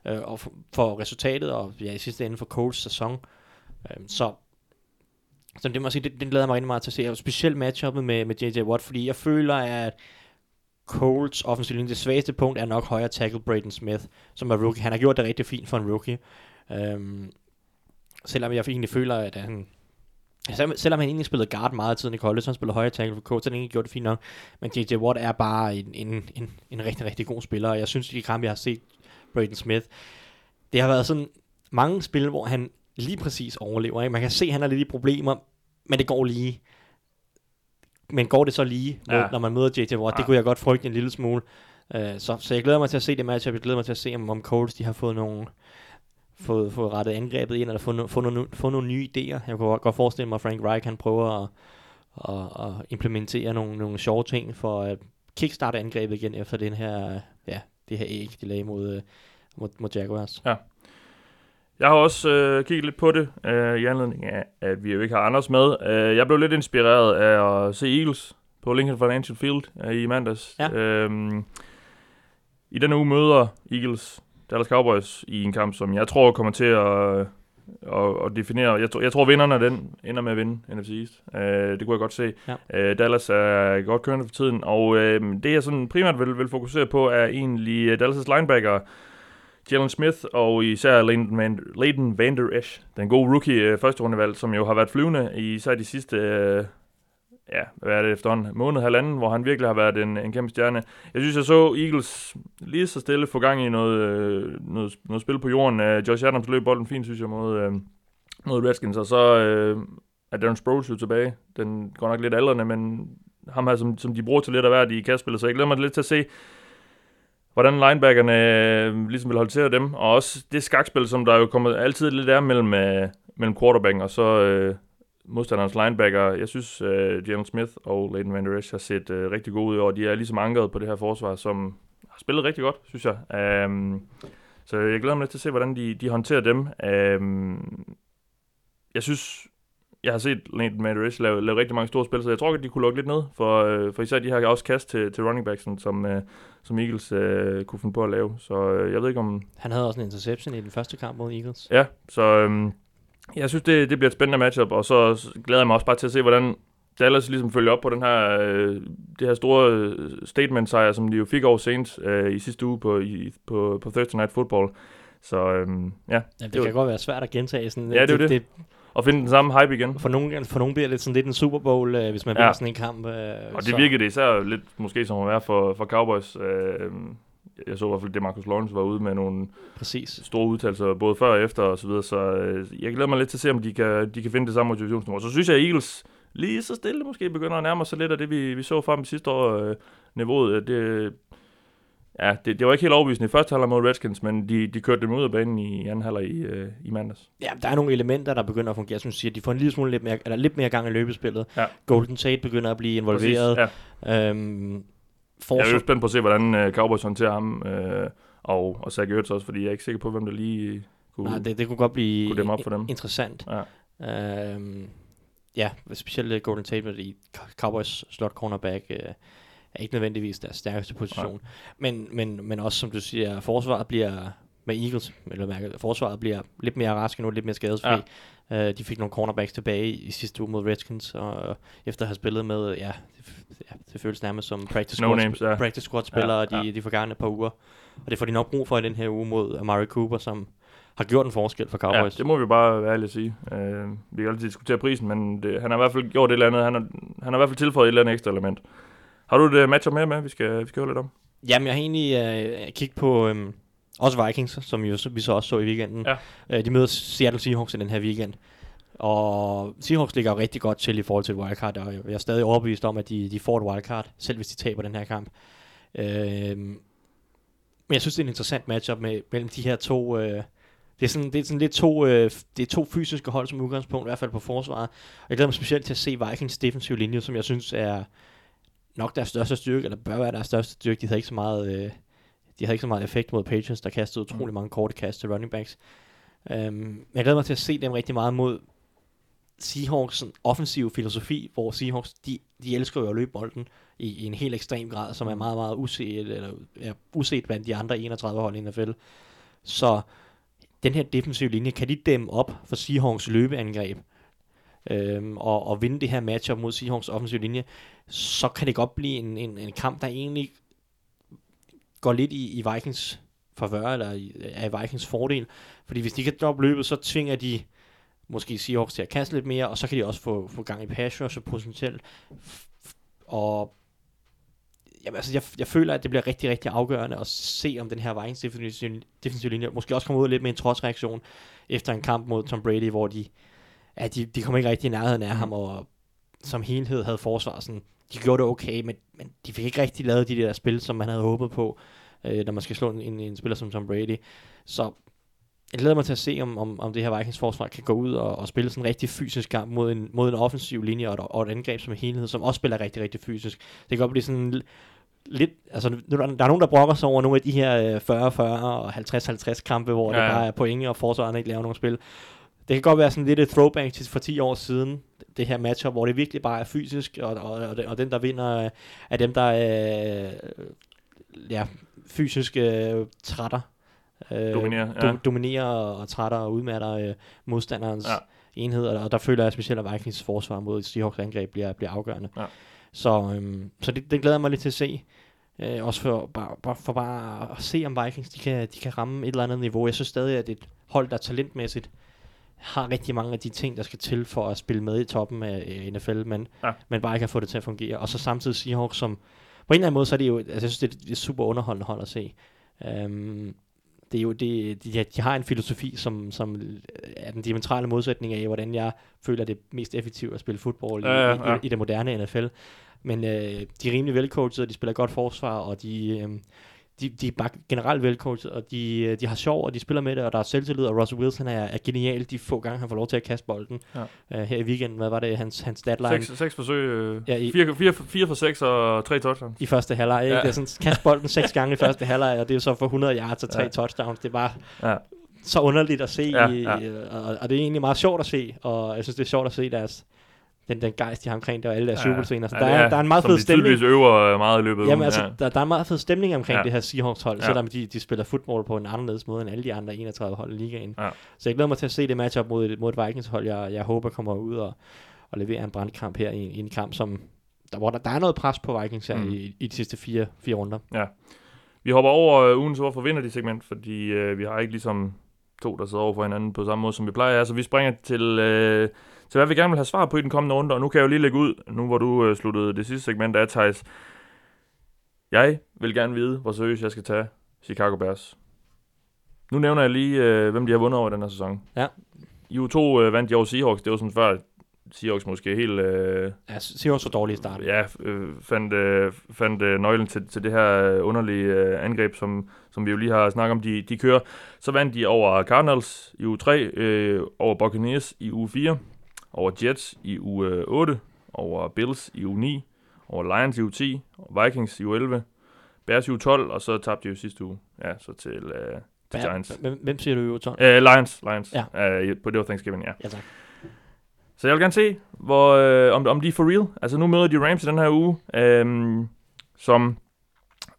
øh, og for, for resultatet, og ja, i sidste ende for Colts sæson. Øh, så så det må jeg sige, det, det glæder mig rigtig meget til at se, og specielt matchuppet med, med J.J. Watt, fordi jeg føler, at Colts offensiv linje, det svageste punkt er nok højre tackle Braden Smith, som er rookie. Han har gjort det rigtig fint for en rookie. Øhm, selvom jeg egentlig føler, at han... Selvom, selvom han egentlig spillede guard meget tid i college, så han spillede højre tackle for Colts, så han egentlig gjort det fint nok. Men J.J. Watt er bare en, en, en, en rigtig, rigtig god spiller, og jeg synes, i de kampe, jeg har set Braden Smith, det har været sådan mange spil, hvor han lige præcis overlever. Ikke? Man kan se, at han har lidt i problemer, men det går lige. Men går det så lige, ja. Ja. når man møder J.J. Watt? Ja. Det Ja. kunne jeg godt frygte en lille smule. Uh, så, så jeg glæder mig til at se det matchup. Jeg glæder mig til at se, om, om Colts de har fået nogle fået, fået rettet angrebet ind, eller fået, no, fået, nogle, fået nogle nye idéer. Jeg kunne godt- forestille mig, at Frank Reich han prøver at, at, at implementere nogle, nogle sjove ting for at kickstarte angrebet igen efter den her, ja, det her æg, de lagde mod, øh, mod, mod Jaguars. Jeg har også øh, kigget lidt på det, øh, i anledning af, at vi jo ikke har Anders med. Øh, jeg blev lidt inspireret af at se Eagles på Lincoln Financial Field øh, i mandags. Ja. Øhm, I denne uge møder Eagles Dallas Cowboys i en kamp, som jeg tror kommer til at, at, at definere. Jeg, tror, jeg tror, vinderne af den ender med at vinde NFC East. Øh, det kunne jeg godt se. Ja. Øh, Dallas er godt kørende for tiden, og øh, det jeg sådan primært vil, vil fokusere på, er egentlig øh, Dallas' linebacker, Jalen Smith og især Leighton Van, Leighton Van Der Esch, den gode rookie øh, første rundevalg, som jo har været flyvende i især de sidste, øh, ja, hvad er det efterhånden, måned, halvanden, hvor han virkelig har været en, en kæmpe stjerne. Jeg synes, jeg så Eagles lige så stille få gang i noget, øh, noget, noget spil på jorden. Øh, Josh Adams løb bolden fint, synes jeg, mod, øh, mod Redskins, og så øh, er Darren Sproles jo tilbage. Den går nok lidt aldrende, men ham her, som, som de bruger til lidt af hvert i kastspillet, så jeg glæder mig lidt til at se, hvordan linebackerne øh, ligesom vil håndtere dem, og også det skakspil, som der jo kommer altid lidt er mellem, øh, mellem quarterbacken og så øh, modstanderens linebacker. Jeg synes, øh, Jalen Smith og Leighton Van Der Esch har set øh, rigtig gode ud, og de er ligesom ankeret på det her forsvar, som har spillet rigtig godt, synes jeg. Um, så jeg glæder mig lidt til at se, hvordan de, de håndterer dem. Um, jeg synes, jeg har set Der Esch lave, lave rigtig mange store spil, så jeg tror, at de kunne lukke lidt ned, for, øh, for især de har også kast til, til running backsen, som, øh, som Eagles øh, kunne finde på at lave. Så øh, jeg ved ikke om... Han havde også en interception i den første kamp mod Eagles. Ja, så øhm, jeg synes, det, det bliver et spændende matchup, og så glæder jeg mig også bare til at se, hvordan Dallas ligesom følger op på den her, øh, det her store øh, statement-sejr, som de jo fik over Saints øh, i sidste uge på, i, på, på Thursday Night Football. Så øhm, ja, Ja, det, Det var- kan godt være svært at gentage. Sådan, Ja, det er jo det. Og finde den samme hype igen. for, nogen, for nogen bliver det sådan lidt en Super Bowl, øh, hvis man Ja. vinder sådan en kamp. Øh, Og det så- virkede det især lidt måske som at være for, for Cowboys. Øh, jeg så i hvert fald, det Marcus Lawrence var ude med nogle Præcis. store udtalelser, både før og efter og så videre, så øh, jeg glæder mig lidt til at se, om de kan, de kan finde det samme motivationsniveau. Så synes jeg, at Eagles lige så stille måske begynder at nærme sig lidt af det, vi, vi så frem i sidste år, øh, niveauet. Øh, Det, ja, det, det var ikke helt overbevisende i første halvleg mod Redskins, men de, de kørte dem ud af banen i anden halvleg i, øh, i mandags. Ja, der er nogle elementer, der begynder at fungere, som du siger. De får en lille smule lidt mere, eller lidt mere gang i løbespillet. Ja. Golden Tate begynder at blive involveret. Præcis, ja. Øhm, Jeg er jo spændt på at se, hvordan øh, Cowboys håndterer ham, øh, og, og Zach Ertz også, fordi jeg er ikke sikker på, hvem der lige kunne... nej, det, det kunne godt blive kunne dæmme op for dem. interessant. Ja. Øhm, ja, specielt Golden Tate med i Cowboys slot cornerback øh, er ikke nødvendigvis deres stærkeste position. Men, men, men også, som du siger, forsvaret bliver med Eagles, eller mærke, forsvaret bliver lidt mere raske nu, lidt mere skadesfri. Ja. Øh, de fik nogle cornerbacks tilbage i, i sidste uge mod Redskins, og øh, efter at have spillet med, ja, det, ja, det føles nærmest som practice No squad, names, ja. practice squad spillere Ja, de, ja. de forgangne par uger. Og det får de nok brug for i den her uge mod Amari Cooper, som har gjort en forskel for Ja, Cowboys. det må vi bare være ærlige at sige. Øh, vi kan altid diskutere prisen, men det, han har i hvert fald gjort et eller andet. Han har, han har i hvert fald tilføjet et eller andet ekstra element. Har du et uh, matchup mere med, vi skal, vi skal høre lidt om? Jamen, jeg har egentlig øh, kigget på øhm, også Vikings, som jo, så- vi så også så i weekenden. Ja. Øh, de møder Seattle Seahawks i den her weekend. Og Seahawks ligger jo rigtig godt til i forhold til et wildcard, og jeg er stadig overbevist om, at de, de får et wildcard, selv hvis de taber den her kamp. Øh, men jeg synes, det er en interessant matchup med, mellem de her to... Øh, det er sådan, det er sådan lidt to, øh, det er to fysiske hold som udgangspunkt, i hvert fald på forsvaret. Og jeg glæder mig specielt til at se Vikings defensive linje, som jeg synes er nok deres største styrke, eller bør være deres største styrke. De havde ikke så meget, øh, de havde ikke så meget effekt mod Patriots, der kastede utrolig mange korte kast til running backs. Um, jeg glæder mig til at se dem rigtig meget mod Seahawks sådan offensiv filosofi, hvor Seahawks, de, de elsker jo at løbe bolden i, i en helt ekstrem grad, som er meget, meget uset, eller, ja, uset blandt de andre 31 hold i NFL. Så den her defensive linje, kan de dæmme op for Seahawks løbeangreb, øhm, og, og vinde det her matchup mod Seahawks offensiv linje, så kan det godt blive en, en, en kamp, der egentlig går lidt i, i Vikings favør, eller i, er i Vikings fordel. Fordi hvis de kan droppe løbet, så tvinger de måske Seahawks til at kaste lidt mere, og så kan de også få, få gang i pass rush og potentielt. Og jamen, altså, jeg, jeg føler, at det bliver rigtig, rigtig afgørende at se, om den her Vikings defensive, defensive linje måske også kommer ud lidt med en trodsreaktion efter en kamp mod Tom Brady, hvor de, ja, de, de kom ikke rigtig i nærheden af ham, og som helhed havde forsvar sådan, de gjorde det okay, men, men de fik ikke rigtig lavet de der spil, som man havde håbet på, øh, når man skal slå en, en, en spiller som Tom Brady. Så jeg glæder mig til at se, om, om, om det her Vikings forsvar kan gå ud og, og spille sådan en rigtig fysisk kamp mod en, mod en offensiv linje og et, og et angreb som helhed, som også spiller rigtig, rigtig fysisk. Det kan godt blive sådan lidt, altså nu, der, der er nogen, der brokker sig over nogle af de her øh, 40-40 og 50-50 kampe, hvor ja, Ja, det bare er point, og forsvarerne ikke laver nogen spil. Det kan godt være sådan lidt et throwback til for 10 år siden, det her matchup, hvor det virkelig bare er fysisk, og, og, og, den- og den, der vinder, er dem, der er øh, ja, fysisk øh, trætter. Øh, Dominerer, do, ja. dominerer og, trætter og udmatter øh, modstanderens Ja. ja. enhed, og, og der føler jeg specielt, at Vikings forsvar mod Seahawks angreb bliver, bliver afgørende. Ja. Så, øhm, så det, det glæder jeg mig lidt til at se. Øh, også for bare, bare, for bare at se, om Vikings de kan, de kan ramme et eller andet niveau. Jeg synes stadig, at det er et hold, der talentmæssigt har rigtig mange af de ting, der skal til for at spille med i toppen af NFL, men, Ja. men bare ikke har fået det til at fungere. Og så samtidig Seahawks, som på en eller anden måde, så er det jo, altså jeg synes, det er et, er super underholdende hold at se. Um, det er jo, det, de, de har en filosofi, som, som er den diametrale modsætning af, hvordan jeg føler det mest effektivt at spille fodbold i, Ja, ja, ja. i, i det moderne NFL. Men øh, de er rimelig velcoached, og de spiller godt forsvar, og de, øh, de, de er bare generelt velcoached, og de, øh, de har sjov, og de spiller med det, og der er selvtillid, og Russell Wilson er, er genial de få gange, han får lov til at kaste bolden. Ja. Uh, her i weekenden, hvad var det, hans, hans statline? Seks, seks forsøg, øh, Ja, i- fire, fire, fire for seks og tre touchdowns. i første halvleg. Ikke? Ja. Det er sådan, kast bolden seks gange i første halvleg, og det er så for 100 yards og tre Ja. touchdowns. Det er bare Ja. så underligt at se, ja. ja. Og, og det er egentlig meget sjovt at se, og jeg synes, det er sjovt at se deres, den, den gejst, de har omkring det, og alle deres ja, jubelscener. Så Ja, der, er, der er en meget som fed stemning. tydeligvis øver øh, meget i løbet Jamen altså, ja. der, der er en meget fed stemning omkring Ja. ja. det her Seahawks-hold, Ja. ja. selvom de, de spiller fodbold på en anderledes måde end alle de andre 31 hold i ligaen. Ja. Så jeg glæder mig til at se det matchup mod mod et Vikings-hold, jeg, jeg håber kommer ud og, og leverer en brandkamp her i, i en kamp, som der, hvor der, der er noget pres på Vikings her Mm. i, i de sidste fire, fire runder. Vi hopper over øh, ugens hvorfor vinder de segment, fordi øh, vi har ikke ligesom to, der sidder over for hinanden på samme måde, som vi plejer. Så vi springer til, øh, til hvad vi gerne vil have svar på i den kommende runde. Og nu kan jeg jo lige lægge ud, nu hvor du øh, sluttede det sidste segment af, Thijs. Jeg vil gerne vide, hvor seriøst jeg skal tage Chicago Bears. Nu nævner jeg lige, øh, hvem de har vundet over i den her sæson. Ja. I U2 øh, vandt de over Seahawks. Det var sådan før Seahawks måske helt... Øh, Ja, Seahawks var dårlige i starten. ja, øh, fandt, øh, fandt øh, nøglen til, til det her øh, underlige øh, angreb, som, som vi jo lige har snakket om, de, de kører. Så vandt de over Cardinals i uge 3, øh, over Buccaneers i uge 4, over Jets i øh, 8, over Bills i uge 9, over Lions i uge 10, over Vikings i uge 11, Bears i uge 12, og så tabte de jo sidste uge, ja, så til, øh, til Hvem- Giants. Hvem, hvem siger du i uge 12? Øh, Lions, Lions. Ja. Øh, på det var Thanksgiving, ja. Ja, tak. Så jeg vil gerne se, hvor, øh, om, om de er for real. Altså nu møder de Rams i den her uge, øh, som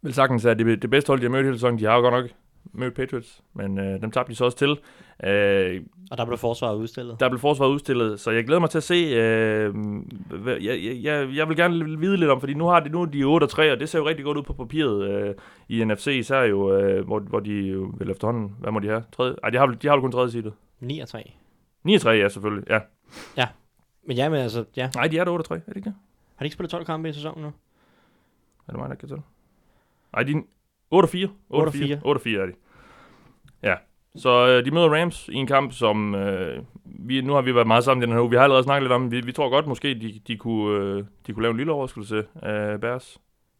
vil sagtens er det, det bedste hold, de har mødt hele sæsonen. De har jo godt nok mødt Patriots, men øh, dem tabte de så også til. Øh, Og der blev forsvaret udstillet. der blev forsvaret udstillet, så jeg glæder mig til at se. Øh, jeg, jeg, jeg, vil gerne vide lidt om, fordi nu har de nu er de 8 og 3, og det ser jo rigtig godt ud på papiret øh, i NFC, især jo, øh, hvor, hvor de jo vel efterhånden, hvad må de have? Tredje? Ej, de har, de har vel kun tredje seedet. 9 og 3. 9 og 3, ja, selvfølgelig. Ja. Men ja, men altså, ja. Nej, de er der 8 og 3, er det ikke det? Har de ikke spillet 12 kampe i sæsonen nu? Er det mig, der kan tælle? Nej, de er 8 og 4. 8 og 4. 8 og 4 er de. Ja. Så øh, de møder Rams i en kamp, som øh, vi, nu har vi været meget sammen i den her uge. Vi har allerede snakket lidt om, vi, vi tror godt måske, de, de, kunne, øh, de kunne lave en lille overraskelse af Bears.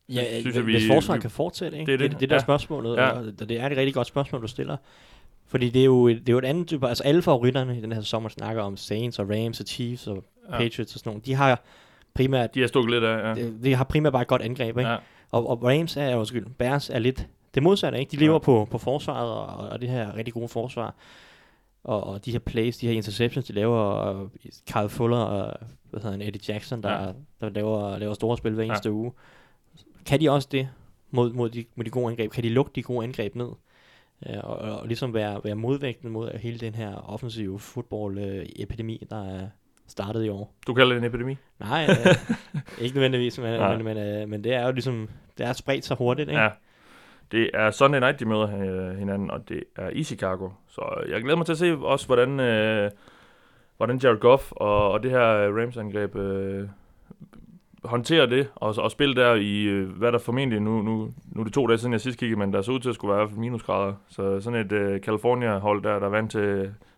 Ja, synes synes jeg, hvis vi- forsvaret vi- kan fortsætte, ikke? Det er det, det, det der ja. spørgsmålet, Ja. og det er et rigtig godt spørgsmål, du stiller. Fordi det er jo, et- det er jo et andet type, altså alle favoritterne i den her man snakker om Saints og Rams og Chiefs og ja. Patriots og sådan nogle, de har primært, De har stukket lidt af, ja. de, de har primært bare et godt angreb, ikke? ja. Og, og Rams er, undskyld, Bears er lidt det modsatte, ikke? De lever Ja. ja. på, på forsvaret og, og det her rigtig gode forsvar. Og, og de her plays, de her interceptions, de laver, og Kyle Fuller og hvad hedder han, Eddie Jackson, der, Ja. ja. der laver, laver store spil hver Ja. eneste uge. Kan de også det mod, mod, de, mod de gode angreb? Kan de lukke de gode angreb ned? Øh, og, og, ligesom være, være modvægten mod hele den her offensive football-epidemi, der er startet i år. Du kalder det en epidemi? Nej, øh, ikke nødvendigvis, men, men, men, øh, men det er jo ligesom, det er spredt så hurtigt, ikke? Ja. Det er Sunday night, de møder øh, hinanden, og det er i Chicago. Så øh, jeg glæder mig til at se også, hvordan, øh, hvordan Jared Goff og, og det her Rams-angreb øh, håndterer det, og, og spille der i, øh, hvad der formentlig, nu, nu, nu er det to dage siden jeg sidst kiggede, men der så ud til at skulle være minusgrader. Så sådan et øh, California-hold der, der vandt vant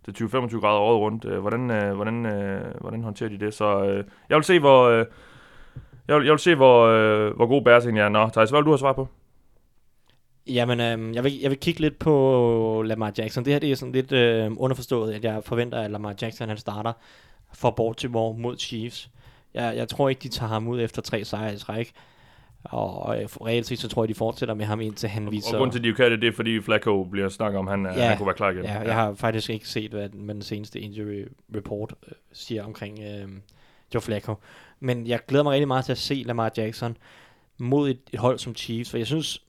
til, til 20-25 grader året rundt, øh, hvordan, øh, hvordan, øh, hvordan håndterer de det? Så øh, jeg vil se, hvor... Øh, jeg vil, jeg vil se, hvor, øh, hvor god Bears egentlig er. Nå, Thijs, hvad vil du have svar på? Jamen, øhm, jeg, vil, jeg vil kigge lidt på Lamar Jackson. Det her det er sådan lidt øh, underforstået, at jeg forventer, at Lamar Jackson han starter for Baltimore mod Chiefs. Jeg, jeg tror ikke, de tager ham ud efter tre sejre i træk. Og, og øh, reelt set, så tror jeg, de fortsætter med ham indtil han viser... Og grunden til, at de kan det, det er, fordi Flacco bliver snakket om, han, ja, Ja. han kunne være klar igen. Ja, jeg har faktisk ikke set, hvad den, hvad den seneste injury report øh, siger omkring øh, Joe Flacco. Men jeg glæder mig rigtig meget til at se Lamar Jackson mod et, et hold som Chiefs, for jeg synes,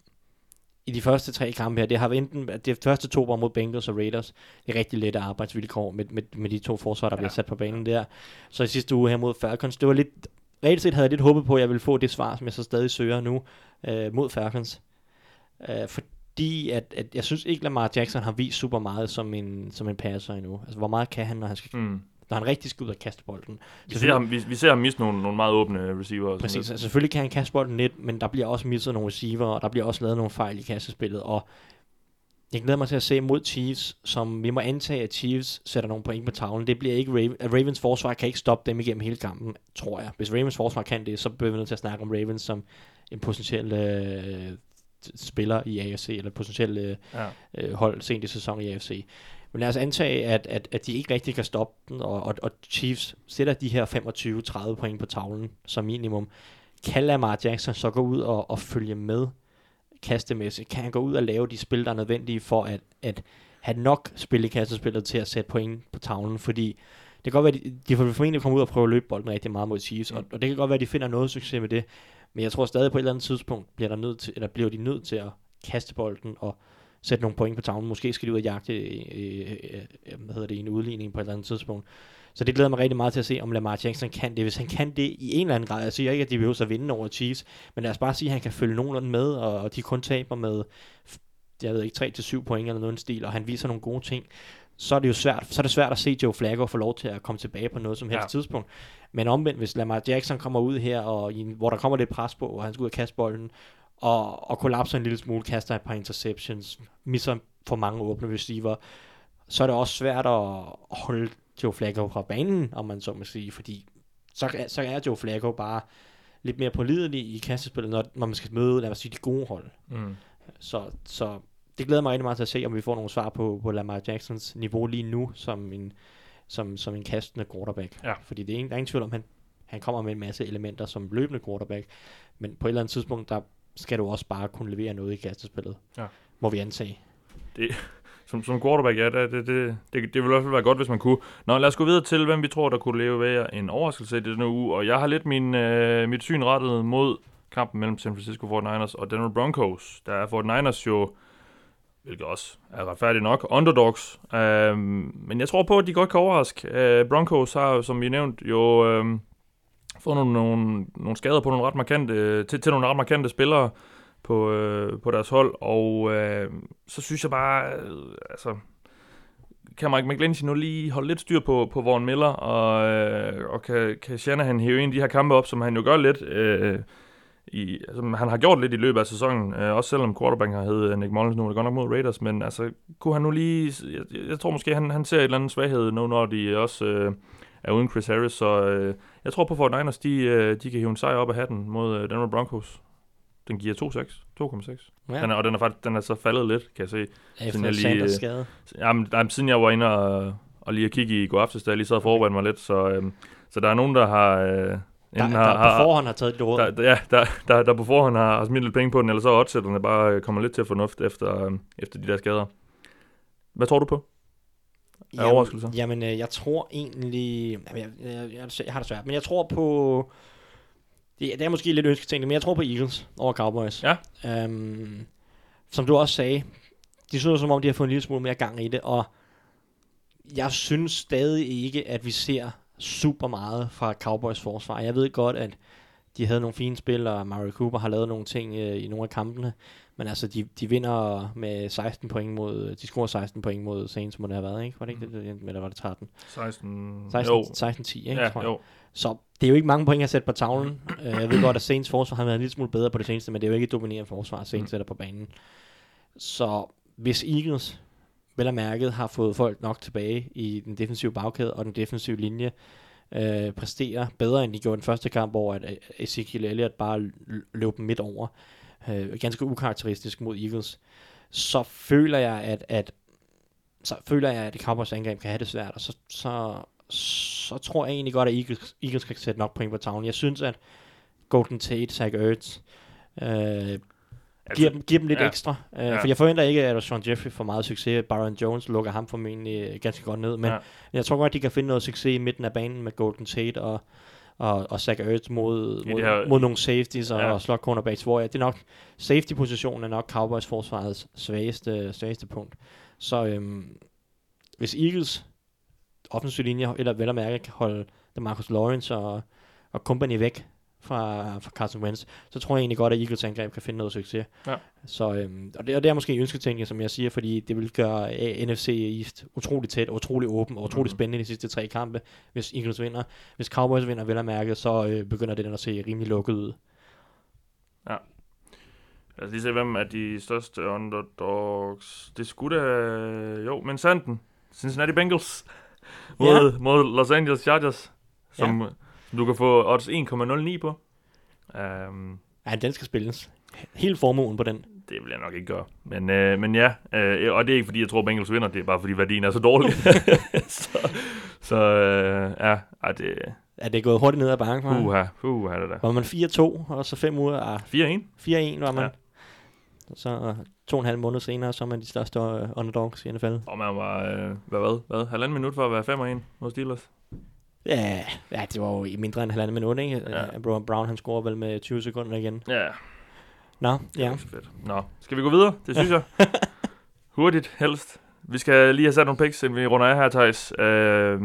i de første tre kampe her, det har været enten, de første to var mod Bengals og Raiders, det er rigtig lette arbejdsvilkår med, med, med de to forsvar, der ja. bliver sat på banen der. Så i sidste uge her mod Falcons, det var lidt, reelt set havde jeg lidt håbet på, at jeg ville få det svar, som jeg så stadig søger nu, øh, mod Falcons. Øh, fordi at, at jeg synes ikke, Lamar Jackson har vist super meget som en, som en passer endnu. Altså, hvor meget kan han, når han, skal, Mm. Når han rigtig skal ud og kaste bolden? Vi, ser ham, vi, vi ser ham miste nogle, nogle meget åbne receiver. Præcis, altså, selvfølgelig kan han kaste bolden lidt, men der bliver også misset nogle receiver, og der bliver også lavet nogle fejl i kastespillet, og jeg glæder mig til at se mod Chiefs, som vi må antage, at Chiefs sætter nogle point på tavlen. Det bliver ikke Raven, Ravens forsvar kan ikke stoppe dem igennem hele kampen, tror jeg. Hvis Ravens forsvar kan det, så bliver vi nødt til at snakke om Ravens som en potentiel øh, spiller i AFC, eller potentiel øh, Ja. øh, hold sent i sæsonen i AFC. Men lad os antage, at, at, at de ikke rigtig kan stoppe den, og, og, og Chiefs sætter de her 25-30 point på tavlen som minimum. Kan Lamar Jackson så gå ud og, og følge med kastemæssigt? Kan han gå ud og lave de spil, der er nødvendige for at, at have nok spil i kastespillet til at sætte point på tavlen? Fordi det kan godt være, at de, de får formentlig komme ud og prøve at løbe bolden rigtig meget mod Chiefs, og, og det kan godt være, at de finder noget succes med det. Men jeg tror stadig på et eller andet tidspunkt bliver, der nødt til, eller bliver de nødt til at kaste bolden og sætte nogle point på tavlen. Måske skal de ud og jagte øh, øh, øh, hvad hedder det, en udligning på et eller andet tidspunkt. Så det glæder mig rigtig meget til at se, om Lamar Jackson kan det. Hvis han kan det i en eller anden grad, jeg siger ikke, at de behøver at vinde over Chiefs, men lad os bare sige, at han kan følge nogenlunde med, og, og de kun taber med, jeg ved ikke, 3-7 point eller noget stil, og han viser nogle gode ting, så er det jo svært, så er det svært at se Joe Flacco få lov til at komme tilbage på noget som helst Ja. tidspunkt. Men omvendt, hvis Lamar Jackson kommer ud her, og i hvor der kommer lidt pres på, og han skal ud og kaste bolden, og, og kollapser en lille smule, kaster et par interceptions, misser for mange åbne receiver, så er det også svært at holde Joe Flacco fra banen, om man så må sige, fordi så, så er Joe Flacco bare lidt mere pålidelig i kastespillet, når, når man skal møde, lad os sige, de gode hold. Mm. Så, så det glæder mig rigtig meget til at se, om vi får nogle svar på, på Lamar Jacksons niveau lige nu, som en, som, som en kastende quarterback. Ja. Fordi det er ingen, der er ingen tvivl om, han, han kommer med en masse elementer som løbende quarterback, men på et eller andet tidspunkt, der skal du også bare kunne levere noget i kastespillet. Ja. Må vi antage. Som, som quarterback, ja, det, det, det, det, det ville i hvert fald være godt, hvis man kunne. Nå, lad os gå videre til, hvem vi tror, der kunne leve ved en overraskelse i denne uge. Og jeg har lidt min, øh, mit syn rettet mod kampen mellem San Francisco 49ers og Denver Broncos. Der er 49ers jo, hvilket også er retfærdigt nok, underdogs. Øh, men jeg tror på, at de godt kan overraske. Øh, Broncos har, som vi nævnt, jo øh, fået nogle, nogle, nogle skader på nogle ret markante, til, til nogle ret markante spillere på, øh, på deres hold, og øh, så synes jeg bare, øh, altså, kan Mike McGlinchey nu lige holde lidt styr på, på Vaughn Miller, og, øh, og kan, kan Shanahan hæve en af de her kampe op, som han jo gør lidt, øh, i, altså, han har gjort lidt i løbet af sæsonen, øh, også selvom quarterbacken har heddet Nick Mullins nu, er det godt nok mod Raiders, men altså, kunne han nu lige, jeg, jeg tror måske, han, han ser et eller andet svaghed nu, når de også øh, er uden Chris Harris, så øh, jeg tror på, at 49ers, de, øh, de kan hive en sejr op af hatten mod øh, Denver Broncos. Den giver 2,6. 2,6. Ja. Den er, og den er faktisk den er så faldet lidt, kan jeg se. Efter jeg lige, øh, skade. Jamen, jamen, siden jeg var inde og, og lige at kigge i går aftes, da jeg lige sad og forberedte mig lidt, så, øhm, så der er nogen, der har... Øh, Der, der, har, på har, forhånd har taget det råd. der, der, ja, der, der, der på forhånd har, har smidt lidt penge på den, eller så er bare øh, kommer lidt til fornuft efter, øh, efter de der skader. Hvad tror du på? Af overraskelser? Jamen, øh, jeg tror egentlig... Jamen, jeg, jeg, jeg, jeg har det svært, men jeg tror på... Det, det er måske lidt ønsketænkning, men jeg tror på Eagles over Cowboys. Ja. Um, som du også sagde, de synes som om, de har fået en lille smule mere gang i det, og jeg synes stadig ikke, at vi ser super meget fra Cowboys forsvar. Jeg ved godt, at de havde nogle fine spil, og Mario Cooper har lavet nogle ting øh, i nogle af kampene, men altså, de, de vinder med 16 point mod, de scorer 16 point mod Saints, må det have været, ikke? Var det ikke det, det eller var det 13? 16... 16, Jo. 16 10, ikke? Ja, tror jeg. jo. Så det er jo ikke mange point at sætte på tavlen. Øh, jeg ved godt, at Saints forsvar har været en lille smule bedre på det seneste, men det er jo ikke et dominerende forsvar, Saints Mm. sætter på banen. Så hvis Eagles, vel og mærket, har fået folk nok tilbage i den defensive bagkæde og den defensive linje, øh, præstere bedre, end de gjorde den første kamp, hvor at øh, Ezekiel Elliott bare løb dem midt over. Øh, ganske ukarakteristisk mod Eagles. Så føler jeg, at, at så føler jeg, at Cowboys angreb kan have det svært, og så, så, så tror jeg egentlig godt, at Eagles, Eagles kan sætte nok point på tavlen. Jeg synes, at Golden Tate, Zach Ertz, øh, giver, dem, giver dem lidt ja. ja. ekstra. Øh, Ja. For jeg forventer ikke, at Sean Jeffrey får meget succes. Byron Jones lukker ham formentlig øh, ganske godt ned. Men Ja. ja. jeg tror godt, de kan finde noget succes i midten af banen med Golden Tate og, og, og Zach Ertz mod, mod, her- mod nogle safeties og, Ja. ja. og slot cornerbacks, hvor jeg, det er nok, safety-positionen er nok Cowboys forsvarets svageste, svageste punkt. Så øhm, hvis Eagles offensiv linje, eller vel at mærke, kan holde Marcus Lawrence og, og company væk fra, fra Carson Wentz, så tror jeg egentlig godt, at Eagles angreb kan finde noget succes. Ja. Så, øhm, og, det, og det er måske en ønsketænkning, som jeg siger, fordi det vil gøre øh, NFC East utrolig tæt, utrolig åben og utrolig Mhm. spændende de sidste tre kampe, hvis Eagles vinder. Hvis Cowboys vinder, vel at mærke, så øh, begynder det at se rimelig lukket ud. Lad os lige se, hvem er de største underdogs. Det skulle da... Jo, men Sanden. Cincinnati Bengals. Mod, mod Los Angeles Chargers. Som, som du kan få odds 1,09 på. Um, Ja, den skal spilles. Hele formuen på den. det vil jeg nok ikke gøre. Men, øh, men ja, øh, og det er ikke fordi, jeg tror, Bengals vinder. Det er bare fordi, værdien er så dårlig. så så øh, ja, ej, det Er det gået hurtigt ned ad ham? uha, uha, det der. Var man 4-2, og så 5 uger, ah, 4-1. 4-1 var man. Ja. Så øh, to og en halv måned senere, så er man de største øh, underdogs i NFL. Og man var, øh, hvad, hvad, hvad, halvanden minut for at være 5 1 mod Steelers. Ja, ja, det var jo i mindre end halvandet minut, ikke? Ja. Ja. Brown, Brown, han scorer vel med 20 sekunder igen. Ja, Nå, det er ja. så fedt. Nå, skal vi gå videre? Det synes jeg. Hurtigt, helst. Vi skal lige have sat nogle picks, inden vi runder af her, Thijs. Øh,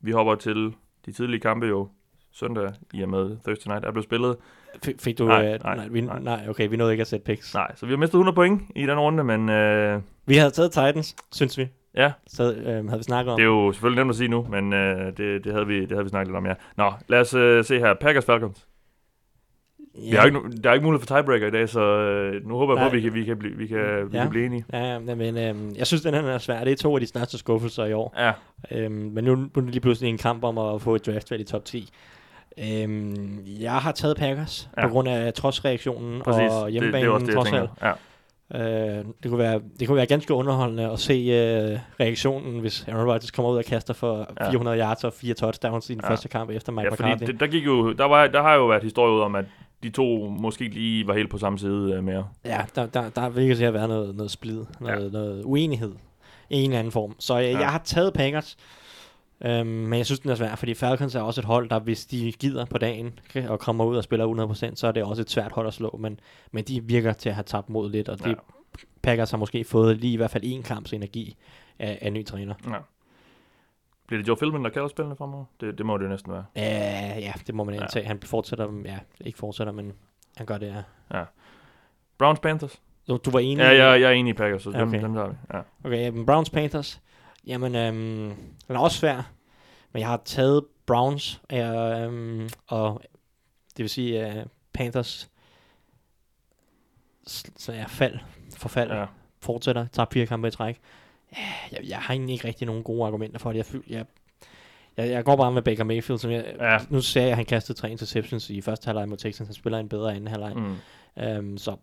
vi hopper til de tidlige kampe jo søndag, i og med Thursday Night er blevet spillet. Fik, fik du... Nej, øh, nej, nej, vi, nej. nej. okay, vi nåede ikke at sætte picks. Nej, så vi har mistet 100 point i den runde, men øh, Vi havde taget Titans, synes vi. Ja, Så øh, havde vi snakket om. det er jo selvfølgelig nemt at sige nu, men øh, det, det, havde vi, det havde vi snakket lidt om, ja. Nå, lad os øh, se her. Packers Falcons. Vi har ikke, der er ikke mulighed for tiebreaker i dag, så øh, nu håber jeg på, at vi kan, vi kan, blive, vi kan, vi Ja. kan blive enige. Ja, men øhm, jeg synes, den her er svær. Det er to af de største skuffelser i år. Ja, Øhm, men nu, er det lige pludselig en kamp om at få et draftvalg i top 10. Øhm, jeg har taget Packers ja. Ja. på grund af trodsreaktionen præcis. og det, det hjemmebanen det, jeg trods alt. Ja. Øh, det, kunne være, det kunne være ganske underholdende at se øh, reaktionen, hvis Aaron Rodgers kommer ud og kaster for Ja. 400 yards og fire touchdowns i den Ja. første kamp efter Mike Ja, fordi McCarthy. det, der, gik jo, der, var, der har jo været historie ud om, at de to måske lige var helt på samme side øh, mere. Ja, der, der, der virker til at være noget, noget splid, noget, ja. noget uenighed i en eller anden form. Så jeg, ja. Ja. jeg har taget Packers, øhm, men jeg synes, den er svær, fordi Falcons er også et hold, der hvis de gider på dagen og kommer ud og spiller 100%, så er det også et svært hold at slå, men, men de virker til at have tabt mod lidt, og det Ja. ja. Packers har måske fået lige i hvert fald en kamps energi af, af ny træner. Ja. Bliver det Joe Philbin, der kalder spillene fremover? Det, det må det jo næsten være. Ja, ja, det må man Ja. antage. Han fortsætter, ja, ikke fortsætter, men han gør det, ja. Browns Panthers? Du, du var enig? Ja, jeg, jeg er enig i Packers, så dem, Okay. dem tager vi. Ja. Okay, men Browns Panthers. Jamen, øhm, den er også svær. Men jeg har taget Browns, øh, øhm, og det vil sige øh, Panthers så er fald, forfald, ja. fortsætter, tager fire kampe i træk. Jeg, jeg har egentlig ikke rigtig nogen gode argumenter for det. Jeg, føl, jeg, jeg, jeg går bare med Baker Mayfield, som jeg, Ja. nu ser jeg, at han kastede tre interceptions i første halvleg mod Texans. Han spiller en bedre anden halvleg. Mm. Øhm, så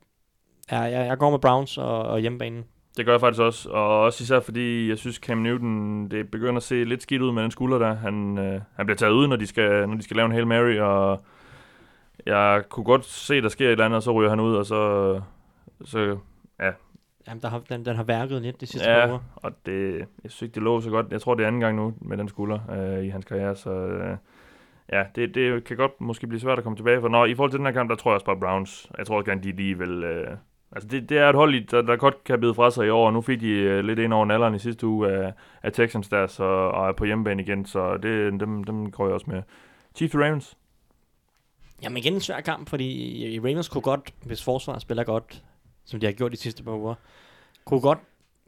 ja, jeg, jeg går med Browns og, og hjemmebanen. Det gør jeg faktisk også, og også især fordi jeg synes Cam Newton, det begynder at se lidt skidt ud med den skulder der. Han, øh, han bliver taget ud, når de, skal, når de skal lave en Hail Mary, og jeg kunne godt se, der sker et eller andet, og så ryger han ud, og så, så Jamen, der har, den, den har værket lidt de sidste Ja. par uger. og det, jeg synes ikke, det lå så godt. Jeg tror, det er anden gang nu med den skulder øh, i hans karriere, så øh, ja, det, det kan godt måske blive svært at komme tilbage for. Nå, i forhold til den her kamp, der tror jeg også bare Browns. Jeg tror også gerne, de lige vil... Øh, altså, det, det er et hold, der, der godt kan bide fra sig i år, og nu fik de øh, lidt ind over nalderen i sidste uge af, af Texans der, så, og er på hjemmebane igen, så det, dem, dem går jeg også med. Chiefs Ravens. Jamen igen en svær kamp, fordi Ravens kunne godt, hvis forsvaret spiller godt, som de har gjort de sidste par uger, kunne godt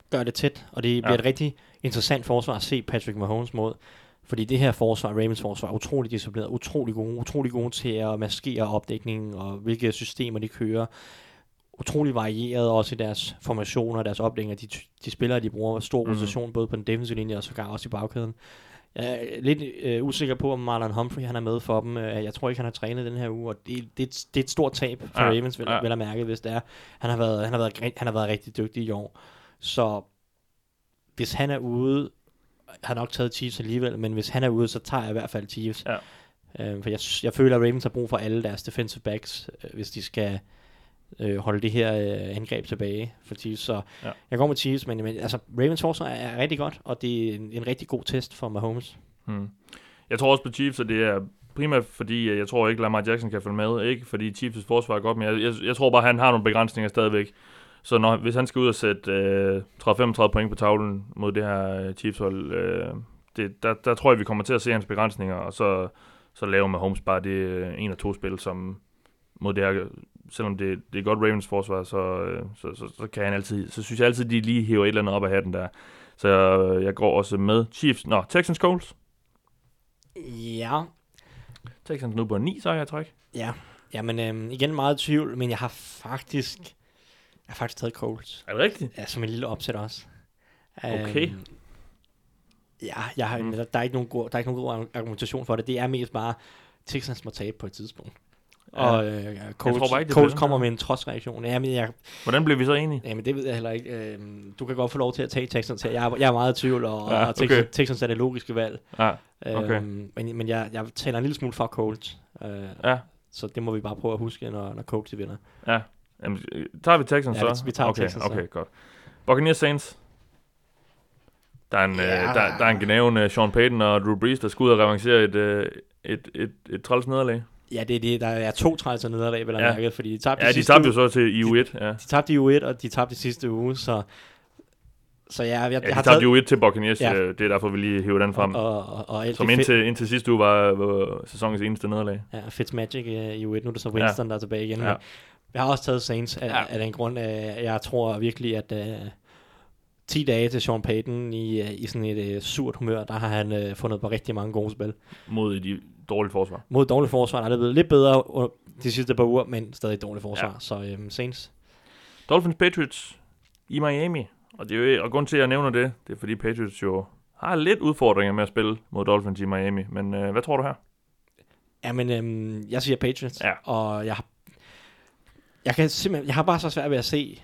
gøre det tæt, og det bliver Ja. et rigtig interessant forsvar at se Patrick Mahomes mod. Fordi det her forsvar, Ravens forsvar, er utrolig disciplineret, utrolig gode, utrolig gode til at maskere opdækningen, og hvilke systemer de kører. Utrolig varieret også i deres formationer, deres opdækninger. De, de spillere, de bruger stor Mhm. rotation, både på den defensive linje og sågar også i bagkæden. Jeg er lidt øh, usikker på, om Marlon Humphrey han er med for dem. Øh, Jeg tror ikke, han har trænet den her uge, og det, det, er et- det er et stort tab for Ja, Ravens, vel, ja. vel at mærke, hvis det er. Han har, været, han, har været, han har været rigtig dygtig i år. Så hvis han er ude, har nok taget Chiefs alligevel, men hvis han er ude, så tager jeg i hvert fald Chiefs. Ja. Øh, for jeg, jeg føler, at Ravens har brug for alle deres defensive backs, øh, hvis de skal øh, holde det her øh, angreb tilbage for Chiefs. Så Ja. jeg går med Chiefs, men, men altså, Ravens forsvar er rigtig godt, og det er en, en rigtig god test for Mahomes. Hmm. Jeg tror også på Chiefs, og det er primært fordi, at jeg tror ikke, Lamar Jackson kan følge med. Ikke fordi Chiefs forsvar er godt, men jeg, jeg, jeg tror bare, han har nogle begrænsninger stadigvæk. Så når, hvis han skal ud og sætte øh, 30-35 point på tavlen mod det her øh, Chiefs-hold, øh, det, der, der tror jeg, vi kommer til at se hans begrænsninger, og så, så laver Mahomes bare det øh, en af to spil, som mod det her, selvom det, det er godt Ravens forsvar, så, øh, så, så, så, kan han altid, så synes jeg altid, de lige hiver et eller andet op af hatten der. Så øh, jeg går også med Chiefs. Nå, Texans Colts. Ja, Texans nu på 9 sejre i træk. ja. Jamen, øhm, igen meget tvivl, men jeg har faktisk, jeg har faktisk taget Colts. Er det rigtigt? Ja, som en lille opsæt også. Okay. Øhm, ja, jeg har, mm. der, der, er ikke nogen god, der er ikke nogen god argumentation for det. Det er mest bare, Texans må tabe på et tidspunkt. Ja. Og øh, Colts, tror bare ikke, bliver kommer med en trodsreaktion. Jamen, jeg, Hvordan blev vi så enige? jamen, det ved jeg heller ikke. Øhm, du kan godt få lov til at tage Texans her. Jeg, er- jeg er meget i tvivl, og, Ja, ja, og Texans, okay. Er det logiske valg. Ja, Okay. Øhm, men men jeg, jeg taler en lille smule for Colts. Øh, ja, så det må vi bare prøve at huske, når, når Colts de vinder. ja. Jamen, øh, tager vi Texans Ja, så? vi- vi tager okay, Texans så. Okay, godt. Buccaneers Saints. Der er en, Ja. øh, der, der er en genaven uh, Sean Payton og Drew Brees, der skal ud og revancere et, øh, et, et, et træls nederlag. Ja, det er det. Der er to trælser nederlag, vil jeg Ja. ja. mærke, fordi de tabte Ja, de sidste tabte jo så til i U1. Ja, De tabte i U1, og de tabte i sidste uge, så... Så ja, jeg, ja de har tabte taget... U1 til Buccaneers. Ja. øh, Det er derfor, vi lige hiver den frem. Og, og, og Som indtil, indtil sidste uge var, var sæsonens eneste nederlag. ja, Fitzmagic uh, i U1, nu er det så Winston, ja. der er tilbage igen. Ja. Jeg har også taget Saints af, Ja. af den grund, uh, jeg tror virkelig, at uh, 10 dage til Sean Payton i, øh, i sådan et øh, surt humør, der har han øh, fundet på rigtig mange gode spil. Mod de dårlige forsvar. Mod dårligt forsvar er det blevet lidt bedre under de sidste par uger, men stadig dårligt forsvar. Ja. Så øhm, Saints. Dolphins Patriots i Miami. Og, det er jo, og grund til, at jeg nævner det, det er fordi Patriots jo har lidt udfordringer med at spille mod Dolphins i Miami. Men øh, hvad tror du her? Jamen, øhm, jeg siger Patriots, Ja. og jeg har, jeg kan simpelthen, jeg har bare så svært ved at se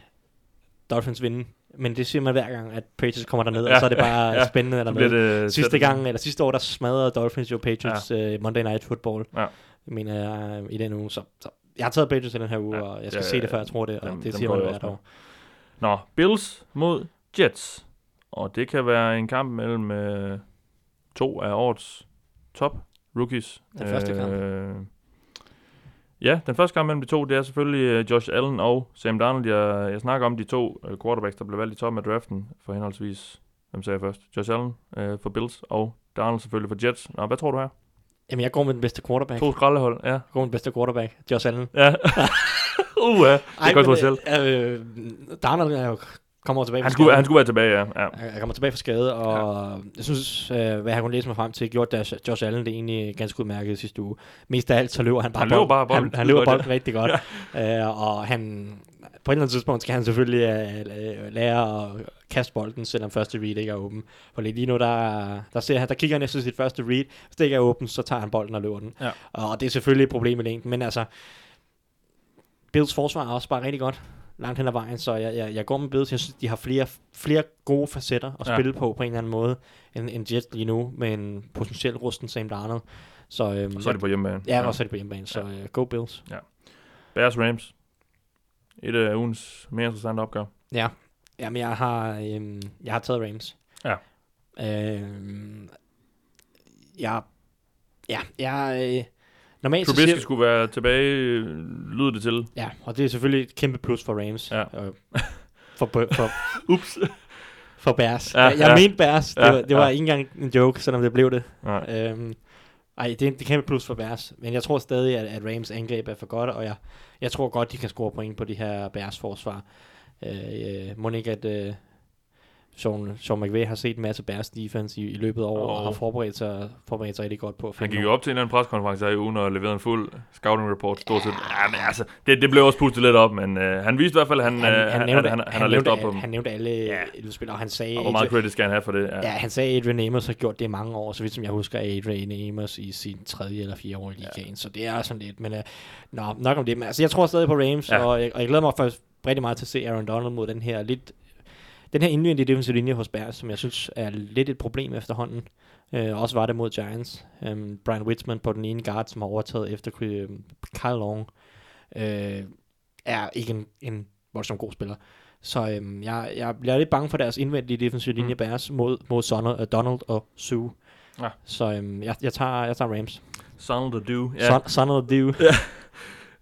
Dolphins vinde. Men det siger man hver gang, at Patriots kommer derned, ja, Ja, og så er det bare ja. ja, spændende dernede. bliver det Sidste gang, eller sidste år, der smadrede Dolphins jo Patriots ja. uh, Monday Night Football. Ja. Jeg mener jeg, i den uge. Så, så jeg har taget Patriots i den her uge, Ja, ja, og jeg skal det- se det, før jeg tror det, og dem- det dem siger går man hvert år. Nå, Bills mod Jets. Og det kan være en kamp mellem øh, to af årets top rookies. Den første kamp. Øh, ja, den første kamp mellem de to, det er selvfølgelig øh, Josh Allen og Sam Darnold. Jeg, jeg snakker om de to øh, quarterbacks, der blev valgt i toppen af draften for henholdsvis, hvem sagde jeg først? Josh Allen øh, for Bills og Darnold selvfølgelig for Jets. Nå, hvad tror du her? Jamen, jeg går med den bedste quarterback. To skraldehold, ja. Jeg går med den bedste quarterback, Josh Allen. Ja. uh, det er kontroversielt. Øh, Darnold er jo kommer tilbage Han skulle, skade. han skulle være tilbage, ja. ja. Jeg jeg kommer tilbage fra skade, og ja. jeg synes, øh, hvad jeg kunne læse mig frem til, gjorde Josh, Josh Allen det egentlig ganske udmærket sidste uge. Mest af alt, så løber han bare Han løber bare bolden Han, han løber bolden rigtig godt. øh, og han, på et eller andet tidspunkt skal han selvfølgelig øh, lære at kaste bolden, selvom første read ikke er åben. For lige nu, der, der, ser han, der kigger han efter sit første read. Hvis det ikke er åben, så tager han bolden og løber den. Ja. Og det er selvfølgelig et problem i længden, men altså, Bills forsvar er også bare rigtig godt langt hen ad vejen, så jeg, jeg, jeg går med Bills. Jeg synes, de har flere, flere gode facetter at Ja. spille på på en eller anden måde, end, end Jets lige nu, med en potentiel rusten Sam Darnold. Så, øhm, Og så er de på hjemmebane. Ja, og så er det på hjemmebane, så øh, go Bills. Bears Rams. Et af ugens mere interessante opgør. Ja, jamen jeg har, øhm, jeg har taget Rams. Ja. Øhm, jeg, ja, jeg, øh, normalt Trubisky siger, skulle være tilbage, lyder det til. ja, og det er selvfølgelig et kæmpe plus for Rams. Ja. Øh, for, for, Ups. for Bears. Ja, jeg ja. mente Bears, det, Ja, var, det var ja. ikke engang en joke, selvom det blev det. Nej. Øhm, ej, det er, det er kæmpe plus for Bears. Men jeg tror stadig, at, at Rams angreb er for godt, og jeg, jeg tror godt, de kan score point på de her Bears forsvar. Øh, øh, må ikke, at øh, Sean, Sean McVay har set en masse Bears defense i, i løbet af året, Og- og har forberedt sig, forberedt sig rigtig godt på at Han finde gik jo op til en eller anden preskonference her i ugen og leverede en fuld scouting report stort set. Ja, men altså, det, det blev også pustet lidt op, men øh, han viste i hvert fald, at han, han, øh, han, han, nævnte, han, han, han, har læst op på dem. han nævnte alle Ja. spillere, og han sagde, Og hvor meget credit skal han have for det? Ja, Ja. han sagde, at Adrian Amos har gjort det i mange år, så vidt som jeg husker, er Adrian Amos i sin tredje eller fjerde år i ligaen, ja. så det er sådan lidt, men uh, nå, nok om det, men altså, jeg tror stadig på Rams, ja. og, jeg, og jeg glæder mig faktisk rigtig meget til at se Aaron Donald mod den her lidt, den her indvendige defensive linje hos Bears, som jeg synes er lidt et problem efterhånden. Uh, også var det mod Giants. Um, Brian Witzman på den ene guard, som har overtaget efter uh, Kyle Long, uh, er ikke en, en voldsomt god spiller. Så øhm, jeg, jeg bliver lidt bange for deres indvendige defensive linje Mm. Bears mod, mod Sonner, uh, Donald og Sue. Ja. Så øhm, jeg, jeg, tager, jeg tager Rams. Son to do. Ja. Ja, Son, Sonner og Dew.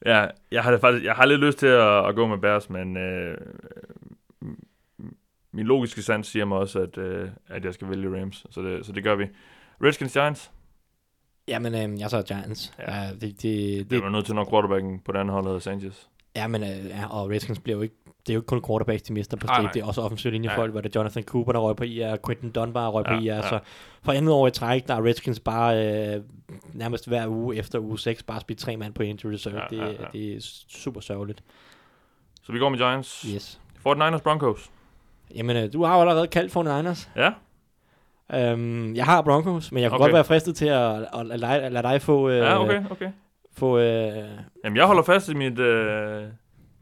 ja, jeg har faktisk, jeg har lidt lyst til at, at gå med Bears, men øh, min logiske sans siger mig også, at, øh, at jeg skal vælge Rams, så det, så det gør vi. Redskins Giants, Jamen, øhm, jeg tager Giants. Ja. Ja. Det, det, det det, er nødt til, når quarterbacken på den anden hold hedder Sanchez. ja, men, øh, ja, og Redskins bliver jo ikke, det er jo ikke kun quarterbacks, de mister på nej. Det er også offensiv linjefolk, hvor det er Jonathan Cooper, der røg på IR, Quentin Dunbar røg på IR. Så for andet år i træk, der er Redskins bare øh, nærmest hver uge efter uge 6, bare spillet tre mand på injury reserve. Ja, det, ja, ja. det er super sørgeligt. Så vi går med Giants. Yes. 49ers Broncos. Jamen, øh, du har jo allerede kaldt 49ers. Ja, Øhm, jeg har Broncos, men jeg kunne Okay. godt være fristet til at, at, at, lade, lade dig få... Øh, ja okay, okay. få øh, Jamen, jeg holder fast i mit, øh,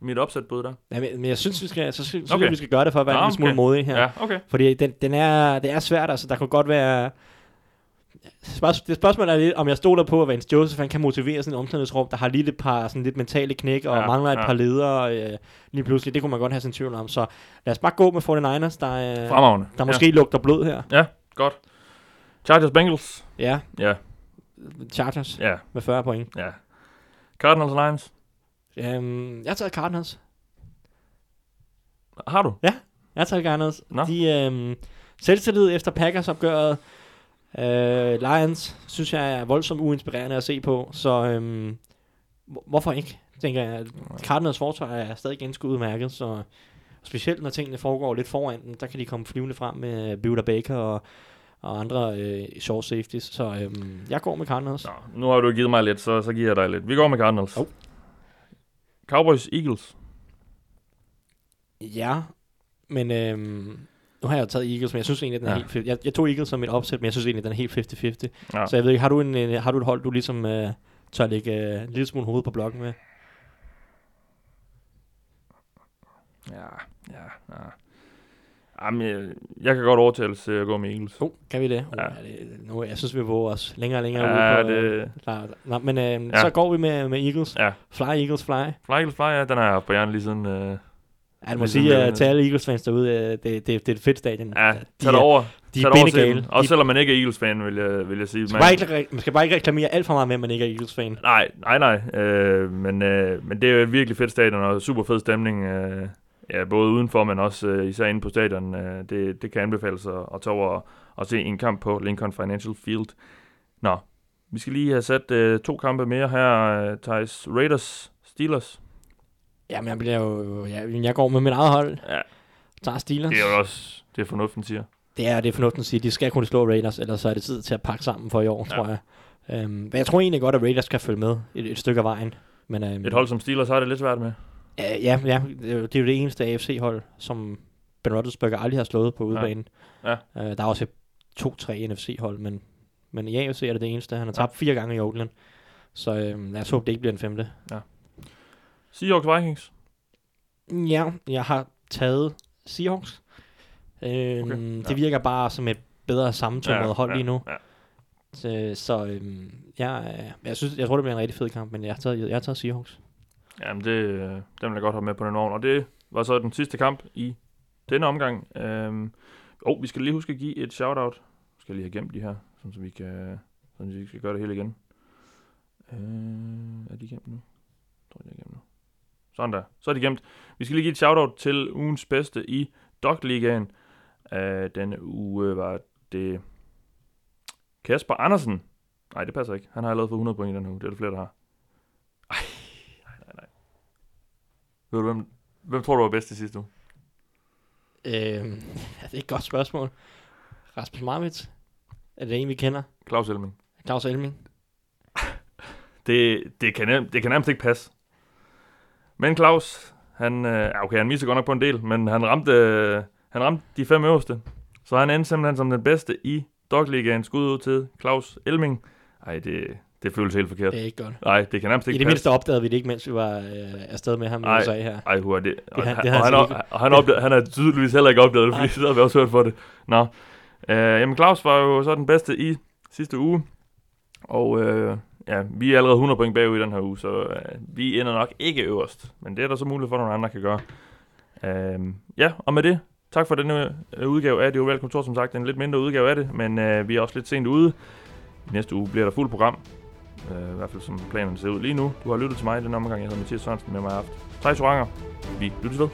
mit opsætbud der. ja, men, men jeg synes, vi skal, så synes Okay. vi skal gøre det for at være Nå, en lille smule okay. modig her. Ja, okay. Fordi den, den er, det er svært, altså der kunne godt være... Det spørgsmål er lidt, om jeg stoler på, at Vance Joseph han kan motivere sådan et omklædningsrum, der har lige et par sådan lidt mentale knæk, og Ja, ja, mangler et ja. par ledere øh, lige pludselig. Det kunne man godt have sin tvivl om. Så lad os bare gå med 49ers, der, øh, der måske ja. lugter blod her. Ja, godt. Chargers Bengals. Ja, Ja, Chargers ja, med 40 point. ja. Cardinals Lions. Um, jeg har taget Cardinals. Har du? Jeg har taget Cardinals. Nå. De øhm, selvtillid efter Packers opgøret. Øh, Lions synes jeg er voldsomt uinspirerende at se på, så øhm, hvor- hvorfor ikke, tænker jeg. Cardinals forsvar er stadig ganske udmærket, så Specielt når tingene foregår lidt foran dem, der kan de komme flyvende frem med Buda Baker og, og andre øh, short safeties. Så øhm, jeg går med Cardinals. Nå, nu har du givet mig lidt, så, så giver jeg dig lidt. Vi går med Cardinals. Oh. Cowboys, Eagles. Ja, men øhm, nu har jeg jo taget Eagles, men jeg synes egentlig, den er Ja. helt fedt. Jeg, jeg tog Eagles som et opsæt, men jeg synes egentlig, den er helt 50-50. Ja. Så jeg ved ikke, har du, en, øh, har du et hold, du ligesom øh, tør lægge øh, en lille smule hoved på blokken med? Ja, ja, ja. Jamen, jeg, jeg kan godt overtales til at gå med Eagles. Oh, kan vi det? Ja. Oh, er det nu, jeg synes, vi våger os længere og længere Ja, ude på... det... Klar, Nå, men øh, Ja. ja. så går vi med, med Eagles. Ja. Fly, Eagles, fly. Fly Eagles Fly, ja, den har jeg haft på hjernen lige siden... Øh, Ja, jeg må sige uh, til alle Eagles-fans derude, uh, det, det, det er et fedt stadion. ja, tag det over. de er bindegale. Også selvom man ikke er Eagles-fan, vil jeg, vil jeg sige. Man skal, Man, ikke, man skal bare ikke reklamere alt for meget med, at man ikke er Eagles-fan. Nej, nej, nej. Øh, men, øh, men det er jo et virkelig fedt stadion, og super fed stemning. Øh, ja, både udenfor, men også øh, især inde på stadion. Øh, det, det kan anbefales at, at tage over og, og se en kamp på Lincoln Financial Field. Nå, vi skal lige have sat øh, to kampe mere her. Øh, Thijs Raiders, Steelers. Jamen, jeg bliver jo... Ja, jeg går med mit eget hold. Ja. Tager Steelers. Det er jo også det er fornuften siger. Det er det er fornuften at sige. De skal kunne slå Raiders, ellers så er det tid til at pakke sammen for i år, Ja. ja. tror jeg. Um, men jeg tror egentlig godt, at Raiders kan følge med et, et stykke af vejen. Men, um, Et hold som Steelers har det lidt svært med. Ja, ja, ja, det er jo det, eneste AFC-hold, som Ben Roethlisberger aldrig har slået på udebanen. Ja. Uh, der er også to-tre NFC-hold, men, men i AFC er det det eneste. Han har tabt fire gange i Oakland. Så øh, lad os håbe, det ikke bliver en femte. Seahawks Vikings. Ja, jeg har taget Seahawks. Øhm, Okay, ja. Det virker bare som et bedre sammentømret ja, hold ja, lige nu. Ja. Så, så øhm, jeg, jeg, synes, jeg tror, det bliver en rigtig fed kamp, men jeg har taget, jeg har taget Seahawks. Jamen, det, øh, den vil jeg godt have med på den vogn. Og det var så den sidste kamp i denne omgang. Øhm, oh, vi skal lige huske at give et shout-out. Vi skal lige have gemt de her, sådan så vi kan, sådan så vi skal gøre det hele igen. Øh, er de gemt nu? Jeg tror, de er. Sådan der. Så er de gemt. Vi skal lige give et shout-out til ugens bedste i Dog Ligaen. Øh, denne uge var det Kasper Andersen. Nej, det passer ikke. Han har lavet for 100 point i den uge. Det er der flere, der har. Ej, nej, nej, nej. Ved du, hvem, hvem tror du var bedst i sidste uge? Øhm, ja, det er et godt spørgsmål. Rasmus Marvits. Er det en, vi kender? Claus Elming. Claus Elming. Det, det, kan, det kan nærmest ikke passe. Men Claus, han, øh, okay, han mistede godt nok på en del, men han ramte, øh, han ramte de fem øverste. Så han endte simpelthen som den bedste i Dogligaen. Skud ud til Claus Elming. Ej, det, det føles helt forkert. Det er ikke godt. Nej, det kan nærmest I ikke det passe. mindste opdagede vi det ikke, mens vi var øh, afsted med ham i. USA her. Ej, hvor er det. Og, han- han, det har og, han og han, opdagede, han har tydeligvis heller ikke opdaget det, fordi Nej. så har vi også hørt for det. Nå. Øh, jamen, Claus var jo så den bedste i sidste uge. Og øh, ja, vi er allerede 100 point bagud i den her uge, så øh, vi ender nok ikke øverst. Men det er der så muligt for, at nogle andre kan gøre. Øh, ja, og med det, tak for denne øh, udgave af Det Ovale Kontor, som sagt. En lidt mindre udgave af det, men øh, vi er også lidt sent ude. I næste uge bliver der fuld program. Øh, I hvert fald som planen ser ud lige nu. Du har lyttet til mig i den omgang. Jeg hedder Mathias Sørensen med mig i aften. Thijs Oranger. Vi lyttes ved.